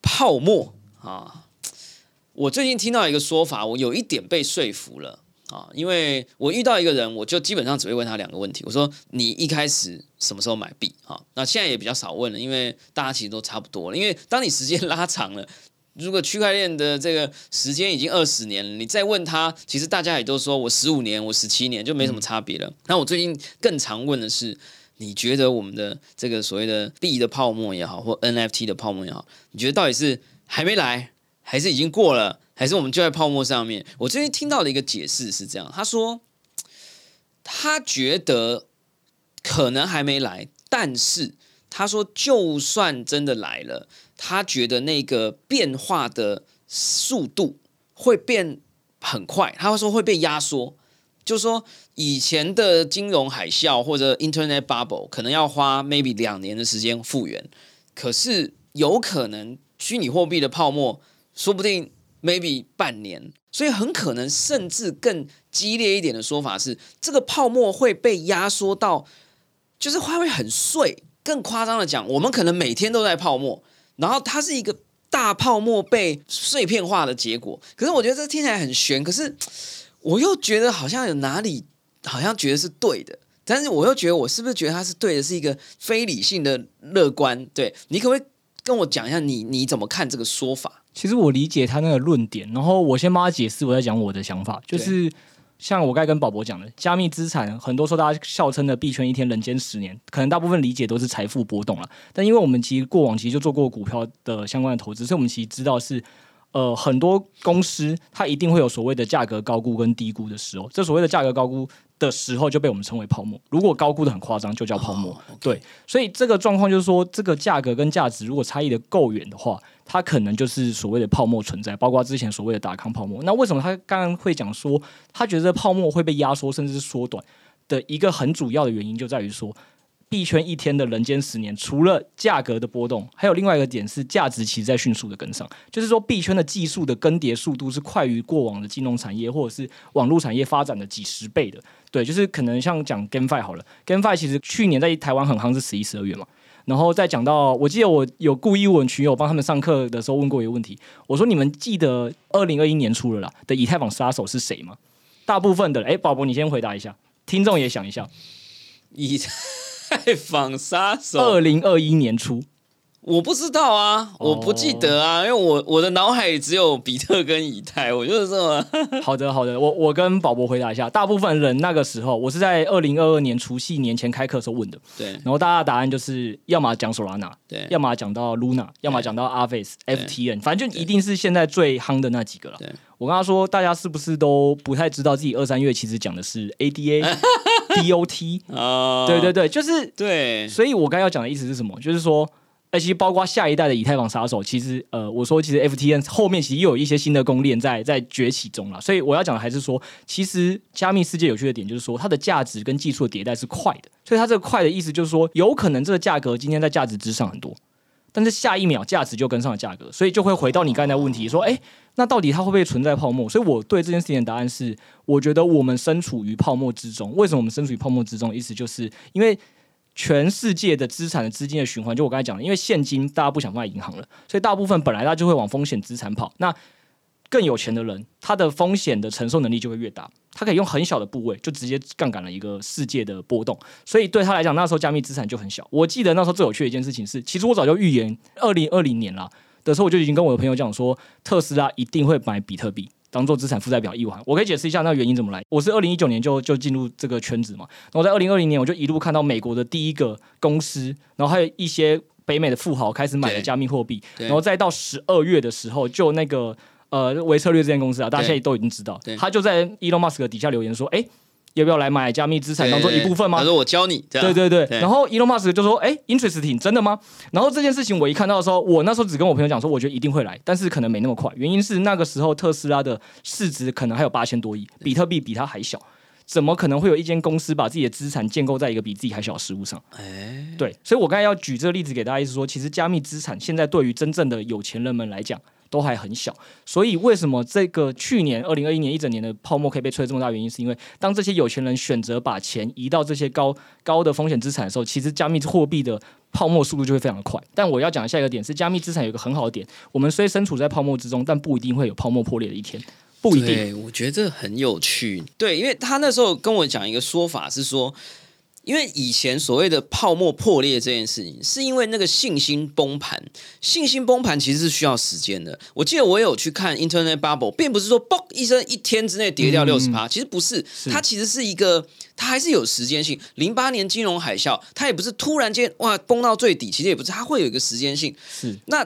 泡沫啊，我最近听到一个说法，我有一点被说服了。啊，因为我遇到一个人，我就基本上只会问他两个问题。我说：“你一开始什么时候买币？”啊，那现在也比较少问了，因为大家其实都差不多了。因为当你时间 (laughs) 拉长了，如果区块链的这个时间已经二十年了，你再问他，其实大家也都说我十五年，我十七年，就没什么差别了。那我最近更常问的是，你觉得我们的这个所谓的币的泡沫也好，或 NFT 的泡沫也好，你觉得到底是还没来，还是已经过了？还是我们就在泡沫上面。我最近听到的一个解释是这样，他说他觉得可能还没来，但是他说就算真的来了，他觉得那个变化的速度会变很快，他会说会被压缩。就说，以前的金融海啸或者 Internet bubble 可能要花 maybe 两年的时间复原，可是有可能虚拟货币的泡沫，说不定 maybe 半年，所以很可能甚至更激烈一点的说法是，这个泡沫会被压缩到，就是它会很碎。更夸张的讲，我们可能每天都在泡沫，然后它是一个大泡沫被碎片化的结果。可是我觉得这听起来很悬，可是。我又觉得好像有哪里好像觉得是对的，但是我又觉得我是不是觉得它是对的，是一个非理性的乐观？对你可不可以跟我讲一下你你怎么看这个说法？其实我理解他那个论点，然后我先帮他解释，我再讲我的想法。就是像我刚才跟宝博讲的，加密资产很多时候大家笑称的币圈一天人间十年，可能大部分理解都是财富波动了。但因为我们其实过往其实就做过股票的相关的投资，所以我们其实知道是呃很多公司它一定会有所谓的价格高估跟低估的时候。这所谓的价格高估的时候就被我们称为泡沫，如果高估的很夸张，就叫泡沫。对，所以这个状况就是说，这个价格跟价值如果差异的够远的话，它可能就是所谓的泡沫存在，包括之前所谓的达康泡沫。那为什么他刚刚会讲说，他觉得泡沫会被压缩甚至是缩短的一个很主要的原因，就在于说，币圈一天的人间十年，除了价格的波动，还有另外一个点是价值其实在迅速的跟上，就是说币圈的技术的更迭速度是快于过往的金融产业或者是网络产业发展的几十倍的。对，就是可能像讲 GameFi 好了，GameFi 其实去年在台湾很夯是十一、十二月嘛。然后再讲到，我记得我有故意问群友帮他们上课的时候问过一个问题，我说你们记得二零二一年初了啦的以太坊杀手是谁吗？大部分的人，哎，宝宝你先回答一下，听众也想一下，以太坊杀手，二零二一年初，我不知道啊，我不记得啊，因为我我的脑海里只有比特跟以太，我就是这么 (laughs) 好的好的，我我跟宝博回答一下，大部分人那个时候，我是在二零二二年除夕年前开课的时候问的，对。然后大家的答案就是要么讲 Solana，对。要么讲到 Luna，要么讲到 Aves、对。FTN，反正就一定是现在最夯的那几个了。对。我跟他说，大家是不是都不太知道自己二三月其实讲的是 ADA、(laughs) DOT？啊，(laughs) 对对对，就是，对。所以我刚要讲的意思是什么？就是说。其实包括下一代的以太坊杀手，其实呃，我说其实 FTN 后面其实又有一些新的公链在在崛起中了，所以我要讲的还是说，其实加密世界有趣的点就是说，它的价值跟技术的迭代是快的，所以它这个快的意思就是说，有可能这个价格今天在价值之上很多，但是下一秒价值就跟上了价格，所以就会回到你刚才的问题，说，哎，那到底它会不会存在泡沫？所以我对这件事情的答案是，我觉得我们身处于泡沫之中。为什么我们身处于泡沫之中？意思就是因为全世界的资产的资金的循环，就我刚才讲的，因为现金大家不想放在银行了，所以大部分本来他就会往风险资产跑。那更有钱的人，他的风险的承受能力就会越大，他可以用很小的部位就直接杠杆了一个世界的波动，所以对他来讲，那时候加密资产就很小。我记得那时候最有趣的一件事情是，其实我早就预言，二零二零年啦的时候，我就已经跟我的朋友讲说，特斯拉一定会买比特币。当做资产负债表一环，我可以解释一下那个原因怎么来。我是二零一九年就就进入这个圈子嘛，然后在二零二零年我就一路看到美国的第一个公司，然后还有一些北美的富豪开始买了加密货币，然后再到十二月的时候，就那个呃维策略这间公司啊，大家现在都已经知道，他就在 Elon Musk 底下留言说，哎，要不要来买加密资产当做一部分吗他？说我教你，对对对，对然后 Elon Musk 就说：“哎，interesting，真的吗？”然后这件事情我一看到的时候，我那时候只跟我朋友讲说，我觉得一定会来，但是可能没那么快。原因是那个时候特斯拉的市值可能还有八千多亿，比特币比它还小，怎么可能会有一间公司把自己的资产建构在一个比自己还小的实物上？哎，对，所以我刚才要举这个例子给大家，意思说，其实加密资产现在对于真正的有钱人们来讲。都还很小，所以为什么这个去年二零二一年一整年的泡沫可以被吹这么大？原因是因为当这些有钱人选择把钱移到这些高高的风险资产的时候，其实加密货币的泡沫速度就会非常的快。但我要讲下一个点是，加密资产有一个很好的点，我们虽身处在泡沫之中，但不一定会有泡沫破裂的一天，不一定。我觉得这很有趣。对，因为他那时候跟我讲一个说法是说，因为以前所谓的泡沫破裂这件事情，是因为那个信心崩盘，信心崩盘其实是需要时间的。我记得我有去看 Internet Bubble，并不是说嘣一声一天之内跌掉六十趴，其实不是，它其实是一个，它还是有时间性。零八年金融海啸，它也不是突然间哇崩到最底，其实也不是，它会有一个时间性。是那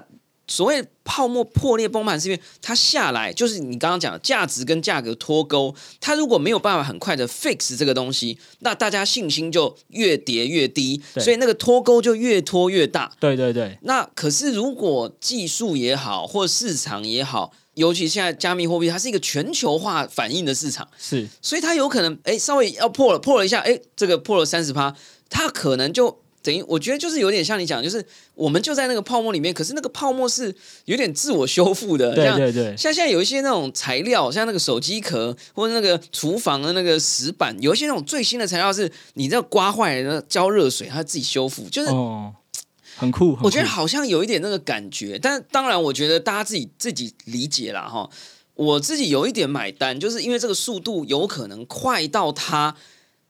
所谓泡沫破裂崩盘，是因为它下来，就是你刚刚讲的价值跟价格脱钩。它如果没有办法很快的 fix 这个东西，那大家信心就越跌越低，所以那个脱钩就越拖越大。对对对，那可是如果技术也好，或市场也好，尤其现在加密货币，它是一个全球化反应的市场，是所以它有可能哎稍微要破了，破了一下，哎这个破了三十趴，它可能就等于我觉得就是有点像你讲，就是我们就在那个泡沫里面，可是那个泡沫是有点自我修复的，像对对对，像现在有一些那种材料，像那个手机壳或者那个厨房的那个石板，有一些那种最新的材料是你这样刮坏了，浇热水它自己修复，就是哦，很酷。很我觉得好像有一点那个感觉，但当然，我觉得大家自己自己理解啦哈。我自己有一点买单，就是因为这个速度有可能快到它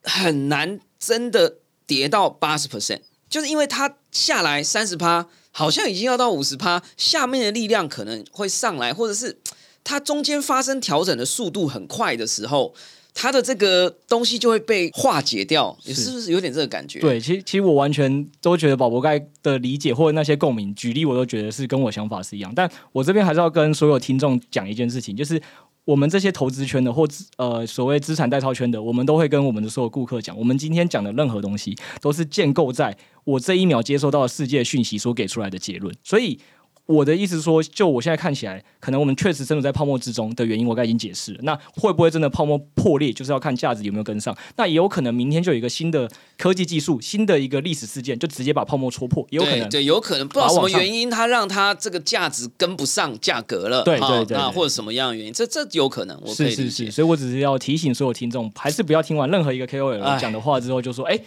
很难真的跌到八十 percent，就是因为它下来三十趴，好像已经要到五十趴，下面的力量可能会上来，或者是它中间发生调整的速度很快的时候。它的这个东西就会被化解掉，你是不是有点这个感觉？对，其实其实我完全都觉得宝博盖的理解或者那些共鸣，举例我都觉得是跟我想法是一样。但我这边还是要跟所有听众讲一件事情，就是我们这些投资圈的或资呃所谓资产代操圈的，我们都会跟我们的所有顾客讲，我们今天讲的任何东西都是建构在我这一秒接收到世界讯息所给出来的结论，所以。我的意思是说，就我现在看起来，可能我们确实身处在泡沫之中的原因，我刚已经解释了。那会不会真的泡沫破裂，就是要看价值有没有跟上？那也有可能明天就有一个新的科技技术、新的一个历史事件，就直接把泡沫戳破，也有可能。对，有可能不知道什么原因，它让它这个价值跟不上价格了。对对对，那或者什么样的原因？这这有可能，我可以是是是，所以我只是要提醒所有听众，还是不要听完任何一个 KOL 讲的话之后就说，哎。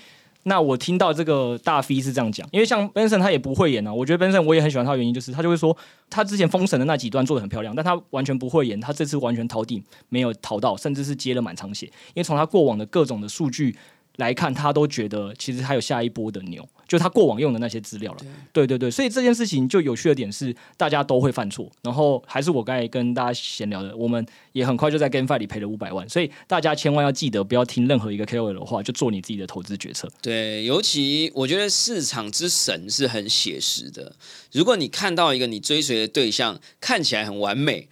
那我听到这个大 V 是这样讲，因为像 Benson 他也不会演啊。我觉得 Benson 我也很喜欢他的原因就是他就会说，他之前封神的那几段做的很漂亮，但他完全不会演，他这次完全逃顶，没有逃到，甚至是接了满场血。因为从他过往的各种的数据来看，他都觉得其实还有下一波的牛。就他过往用的那些资料了，对对对，所以这件事情就有趣的点是，大家都会犯错，然后还是我刚才跟大家闲聊的，我们也很快就在 GameFi 里赔了五百万，所以大家千万要记得不要听任何一个 KOL 的话，就做你自己的投资决策。对，尤其我觉得市场之神是很写实的，如果你看到一个你追随的对象看起来很完美。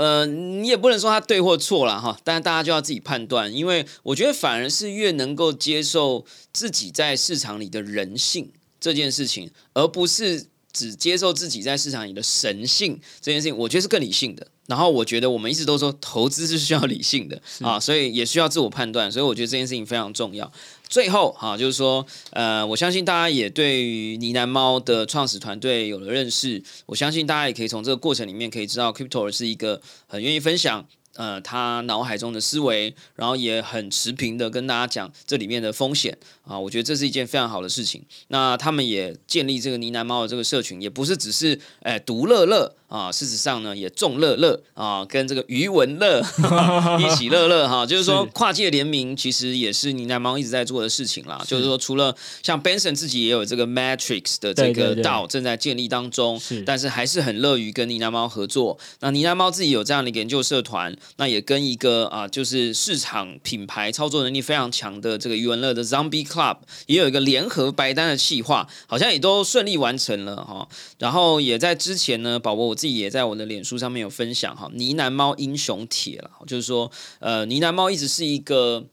呃，你也不能说他对或错了哈，但是大家就要自己判断，因为我觉得反而是越能够接受自己在市场里的人性这件事情，而不是只接受自己在市场里的神性这件事情，我觉得是更理性的。然后我觉得我们一直都说投资是需要理性的啊，所以也需要自我判断，所以我觉得这件事情非常重要。最后哈，就是说，呃，我相信大家也对于呢喃猫的创始团队有了认识。我相信大家也可以从这个过程里面可以知道，Crypto 是一个很愿意分享。呃，他脑海中的思维，然后也很持平的跟大家讲这里面的风险啊，我觉得这是一件非常好的事情。那他们也建立这个呢喃猫的这个社群，也不是只是哎独乐乐啊，事实上呢也众乐乐啊，跟这个余文乐 (laughs) 一起乐乐哈，就是说跨界联名其实也是呢喃猫一直在做的事情啦。就是说除了像 Benson 自己也有这个 Matrix 的这个道正在建立当中，但是还是很乐于跟呢喃猫合作。那呢喃猫自己有这样的一个研究社团。那也跟一个啊，就是市场品牌操作能力非常强的这个余文乐的 Zombie Club 也有一个联合白单的企划，好像也都顺利完成了哈。然后也在之前呢，宝宝我自己也在我的脸书上面有分享哈，呢喃猫英雄帖了，就是说呃，呢喃猫一直是一个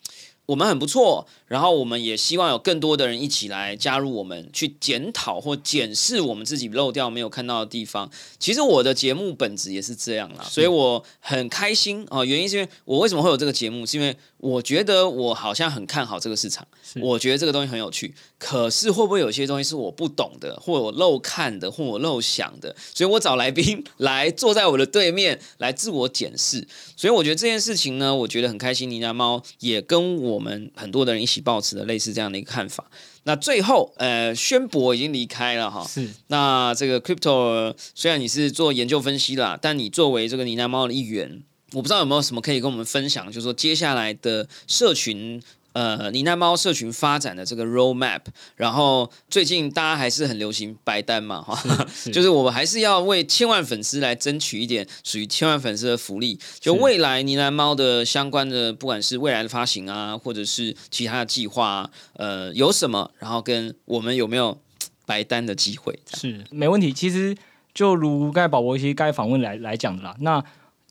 我们很不错。然后我们也希望有更多的人一起来加入我们，去检讨或检视我们自己漏掉没有看到的地方。其实我的节目本质也是这样啦，所以我很开心啊。原因是因为我为什么会有这个节目，是因为我觉得我好像很看好这个市场，我觉得这个东西很有趣。可是会不会有些东西是我不懂的，或我漏看的，或我漏想的？所以我找来宾来坐在我的对面来自我检视。所以我觉得这件事情呢，我觉得很开心。你家猫也跟我们很多的人一起。抱持的类似这样的一个看法。那最后，呃，宣博已经离开了哈。是。那这个 Crypto 虽然你是做研究分析啦，但你作为这个呢喃猫的一员，我不知道有没有什么可以跟我们分享，就是说接下来的社群。呃，呢喃猫社群发展的这个 roadmap，然后最近大家还是很流行白单嘛，哈，(laughs) 就是我们还是要为千万粉丝来争取一点属于千万粉丝的福利。就未来呢喃猫的相关的，不管是未来的发行啊，或者是其他的计划，呃，有什么，然后跟我们有没有白单的机会？是没问题。其实就如刚才宝博一些该访问来来讲的啦，那。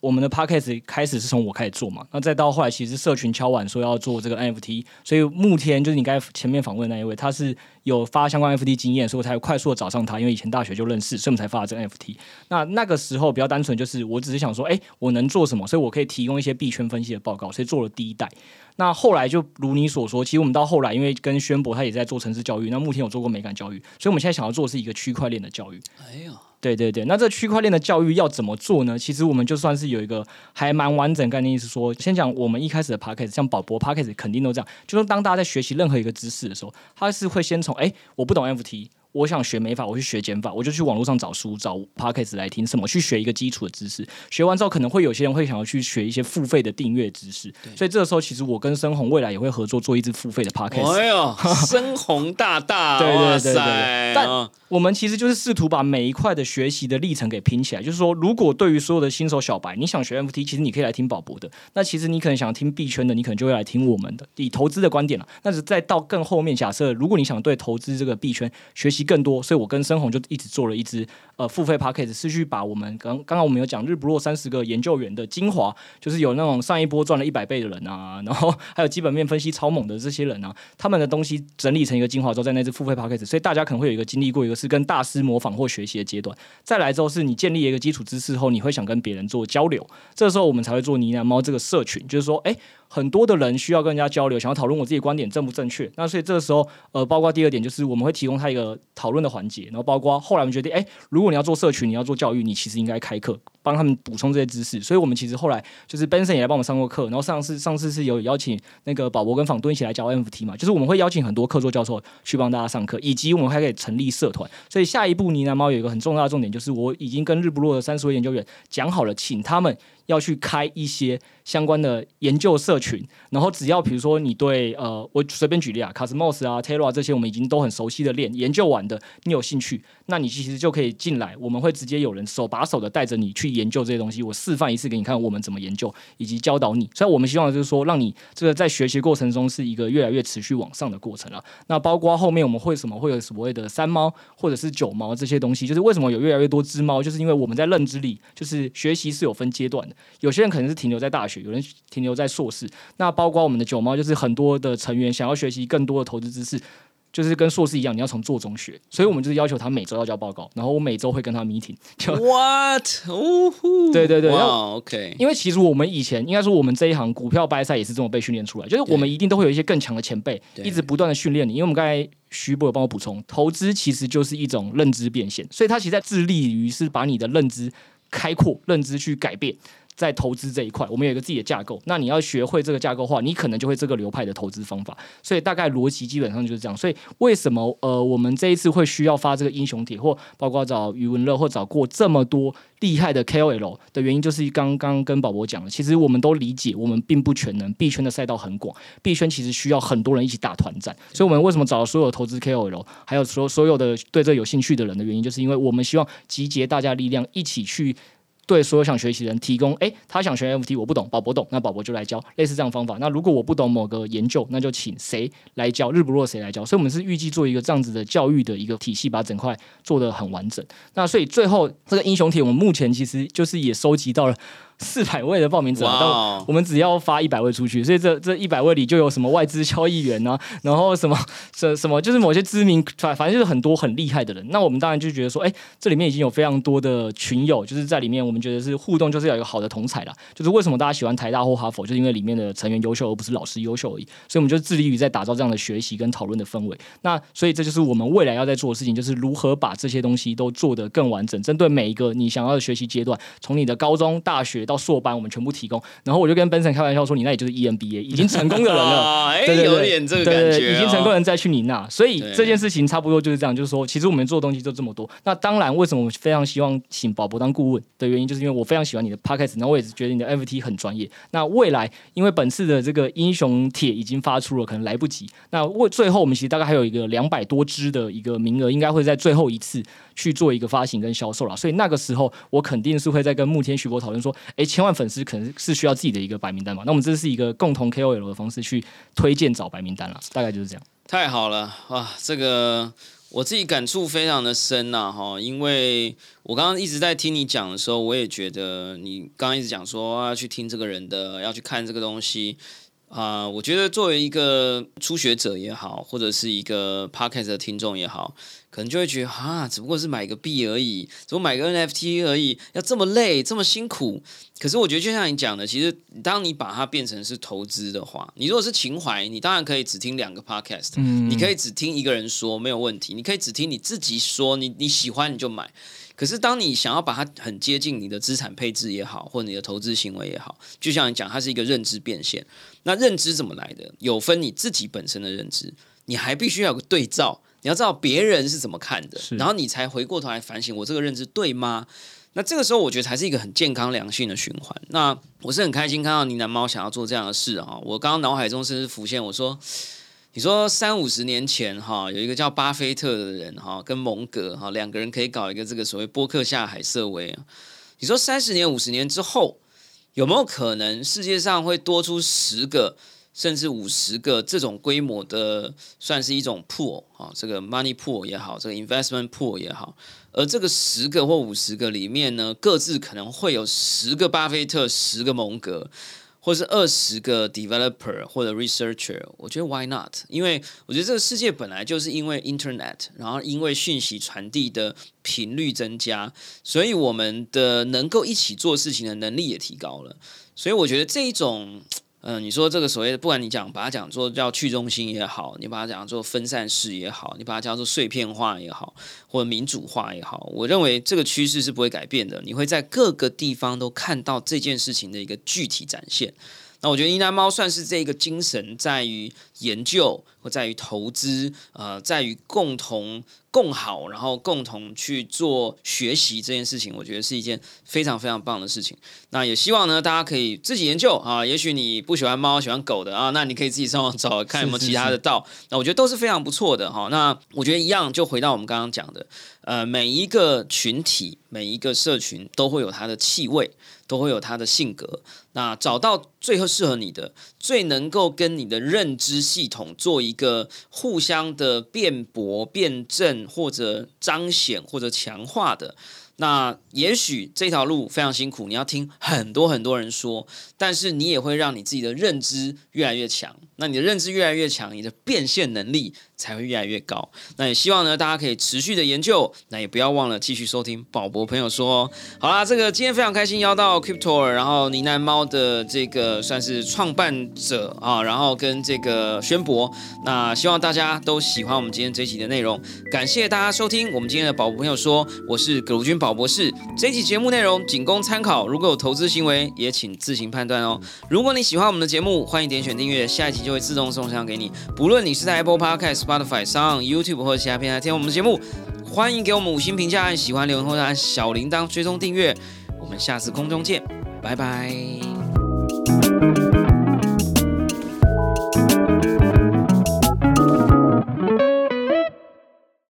我们的 podcast 开始是从我开始做嘛，那再到后来，其实社群敲碗说要做这个 NFT，所以目前就是你刚才前面访问那一位，他是有发相关 NFT 经验，所以我才快速的找上他，因为以前大学就认识，所以我们才发了这个 NFT。那那个时候比较单纯，就是我只是想说，哎，我能做什么，所以我可以提供一些币圈分析的报告，所以做了第一代。那后来就如你所说，其实我们到后来，因为跟宣博他也在做城市教育，那目前有做过美感教育，所以我们现在想要做的是一个区块链的教育。哎呀。对对对，那这区块链的教育要怎么做呢？其实我们就算是有一个还蛮完整概念，是说，先讲我们一开始的 p a c k a g e 像宝博 p a c k a g e 肯定都这样，就说当大家在学习任何一个知识的时候，他是会先从哎，我不懂 FT。我想学美法，我去学减法，我就去网络上找书、找 podcast 来听什么，去学一个基础的知识。学完之后，可能会有些人会想要去学一些付费的订阅知识。所以这个时候，其实我跟深红未来也会合作做一支付费的 podcast。哎呦，(laughs) 深红大大，对对哇对对！但啊我们其实就是试图把每一块的学习的历程给拼起来。就是说，如果对于所有的新手小白，你想学 MFT，其实你可以来听宝博的。那其实你可能想听币圈的，你可能就会来听我们的。以投资的观点了，但是再到更后面，假设如果你想对投资这个币圈学习更多，所以我跟深红就一直做了一支呃付费 p a c k a g e 是去把我们刚刚刚我们有讲日不落三十个研究员的精华，就是有那种上一波赚了一百倍的人啊，(laughs) 然后还有基本面分析超猛的这些人啊，他们的东西整理成一个精华之后，在那支付费 p a c k a g e 所以大家可能会有一个经历过一个是跟大师模仿或学习的阶段，再来之后是你建立一个基础知识后，你会想跟别人做交流，这时候我们才会做呢喃猫这个社群，就是说，哎。很多的人需要跟人家交流，想要讨论我自己观点正不正确。那所以这个时候，呃，包括第二点就是我们会提供他一个讨论的环节，然后包括后来我们决定，哎，如果你要做社群，你要做教育，你其实应该开课，帮他们补充这些知识。所以我们其实后来就是 Benson 也来帮我们上过课，然后上次上次是有邀请那个宝博跟访敦一起来教 NFT 嘛，就是我们会邀请很多客座教授去帮大家上课，以及我们还可以成立社团。所以下一步呢喃猫有一个很重要的重点，就是我已经跟日不落的三十位研究员讲好了，请他们。要去开一些相关的研究社群，然后只要比如说你对呃，我随便举例啊，Cosmos 啊、Terra 这些我们已经都很熟悉的链研究完的，你有兴趣，那你其实就可以进来，我们会直接有人手把手的带着你去研究这些东西，我示范一次给你看，我们怎么研究以及教导你。所以我们希望就是说，让你这个在学习过程中是一个越来越持续往上的过程了。那包括后面我们会什么会有所谓的三猫或者是九猫这些东西，就是为什么有越来越多只猫，就是因为我们在认知里，就是学习是有分阶段的。有些人可能是停留在大学，有人停留在硕士。那包括我们的九猫，就是很多的成员想要学习更多的投资知识，就是跟硕士一样，你要从做中学。所以我们就是要求他每周要交报告，然后我每周会跟他 meeting。(laughs) 就 What？对对对，OK，因为其实我们以前应该说我们这一行股票掰赛也是这么被训练出来，就是我们一定都会有一些更强的前辈，一直不断的训练你。因为我们刚才徐博有帮我补充，投资其实就是一种认知变现，所以他其实在致力于是把你的认知开阔，认知去改变。在投资这一块，我们有一个自己的架构。那你要学会这个架构化，你可能就会这个流派的投资方法。所以大概逻辑基本上就是这样。所以为什么呃，我们这一次会需要发这个英雄帖，或包括找余文乐，或找过这么多厉害的 KOL 的原因，就是刚刚跟宝宝讲了，其实我们都理解，我们并不全能，币圈的赛道很广，币圈其实需要很多人一起打团战。所以我们为什么找所有投资 KOL，还有所所有的对这有兴趣的人的原因，就是因为我们希望集结大家力量，一起去。对所有想学习的人提供，诶，他想学 FT，我不懂，宝宝懂，那宝宝就来教，类似这样方法。那如果我不懂某个研究，那就请谁来教，日不落谁来教。所以我们是预计做一个这样子的教育的一个体系，把整块做得很完整。那所以最后这个英雄帖，我们目前其实就是也收集到了四百位的报名者，我们只要发一百位出去，所以这这一百位里就有什么外资交易员啊，然后什么 (laughs) 什什么，就是某些知名，反反正就是很多很厉害的人。那我们当然就觉得说，哎，这里面已经有非常多的群友，就是在里面，我们觉得是互动，就是要有一个好的同彩啦。就是为什么大家喜欢台大或哈佛，就是因为里面的成员优秀，而不是老师优秀而已。所以我们就致力于在打造这样的学习跟讨论的氛围。那所以这就是我们未来要在做的事情，就是如何把这些东西都做得更完整，针对每一个你想要的学习阶段，从你的高中、大学到硕班，我们全部提供。然后我就跟 Benson 开玩笑说，你那里就是 E EMBA，已经成功的人了。(laughs) 啊，哎，对对对有点这个感觉已经成功人再去你那，所以这件事情差不多就是这样，就是说，其实我们做的东西就这么多。那当然，为什么我非常希望请宝博当顾问的原因，就是因为我非常喜欢你的 podcast，然后我也是觉得你的 FT 很专业。那未来因为本次的这个英雄帖已经发出了，可能来不及。那为最后我们其实大概还有一个两百多支的一个名额，应该会在最后一次去做一个发行跟销售了。所以那个时候我肯定是会在跟慕天徐博讨论说，诶，千万粉丝可能是需要自己的一个白名单嘛。那我们这是一个共同 KOL 的方式去推荐找白名单了，大概就是这样。太好了哇！这个我自己感触非常的深呐、哈，因为我刚刚一直在听你讲的时候，我也觉得你刚刚一直讲说要去听这个人的，要去看这个东西啊、我觉得作为一个初学者也好，或者是一个 podcast 的听众也好，可能就会觉得啊，只不过是买个币而已，只不过买个 NFT 而已，要这么累，这么辛苦。可是我觉得就像你讲的，其实当你把它变成是投资的话，你如果是情怀，你当然可以只听两个 podcast，、嗯你可以只听一个人说没有问题，你可以只听你自己说，你你喜欢你就买。可是当你想要把它很接近你的资产配置也好，或者你的投资行为也好，就像你讲，它是一个认知变现。那认知怎么来的？有分你自己本身的认知，你还必须要有个对照。你要知道别人是怎么看的，然后你才回过头来反省我这个认知对吗？那这个时候，我觉得才是一个很健康良性的循环。那我是很开心看到呢喃猫想要做这样的事啊！我刚刚脑海中甚至浮现，我说，你说三五十年前哈，有一个叫巴菲特的人哈，跟蒙格哈两个人可以搞一个这个所谓波克夏海瑟威啊。你说三十年、五十年之后，有没有可能世界上会多出十个？甚至五十个这种规模的，算是一种 pool 啊，这个 money pool 也好，这个 investment pool 也好，而这个十个或五十个里面呢，各自可能会有十个巴菲特，十个蒙格，或是二十个 developer 或者 researcher。我觉得 why not？因为我觉得这个世界本来就是因为 internet，然后因为讯息传递的频率增加，所以我们的能够一起做事情的能力也提高了。所以我觉得这一种。嗯，你说这个所谓的，不管你讲把它讲做叫去中心也好，你把它讲做分散式也好，你把它叫做碎片化也好，或者民主化也好，我认为这个趋势是不会改变的。你会在各个地方都看到这件事情的一个具体展现。那我觉得呢喃猫算是这个精神，在于研究或在于投资，呃，在于共同共好，然后共同去做学习这件事情，我觉得是一件非常非常棒的事情。那也希望呢，大家可以自己研究啊。也许你不喜欢猫，喜欢狗的啊，那你可以自己上网找看有没有其他的道。那我觉得都是非常不错的哈。那我觉得一样，就回到我们刚刚讲的，呃，每一个群体、每一个社群都会有它的气味。都会有它的性格，那找到最后适合你的，最能够跟你的认知系统做一个互相的辩驳、辩证或者彰显或者强化的。那也许这条路非常辛苦，你要听很多很多人说，但是你也会让你自己的认知越来越强。那你的认知越来越强，你的变现能力才会越来越高。那也希望呢，大家可以持续的研究。那也不要忘了继续收听宝博朋友说。哦好啦，这个今天非常开心邀到 Crypto，然后呢喃猫的这个算是创办者啊，然后跟这个宣博。那希望大家都喜欢我们今天这一集的内容。感谢大家收听我们今天的宝博朋友说，我是葛如君宝博士。这一集节目内容仅供参考，如果有投资行为，也请自行判断哦。如果你喜欢我们的节目，欢迎点选订阅，下一集。就会自动送上给你。不论你是在 Apple Podcast、Spotify、上 YouTube 或者其他平台听我们的节目，欢迎给我们五星评价、按喜欢、留言或者按小铃铛追踪订阅。我们下次空中见，拜拜。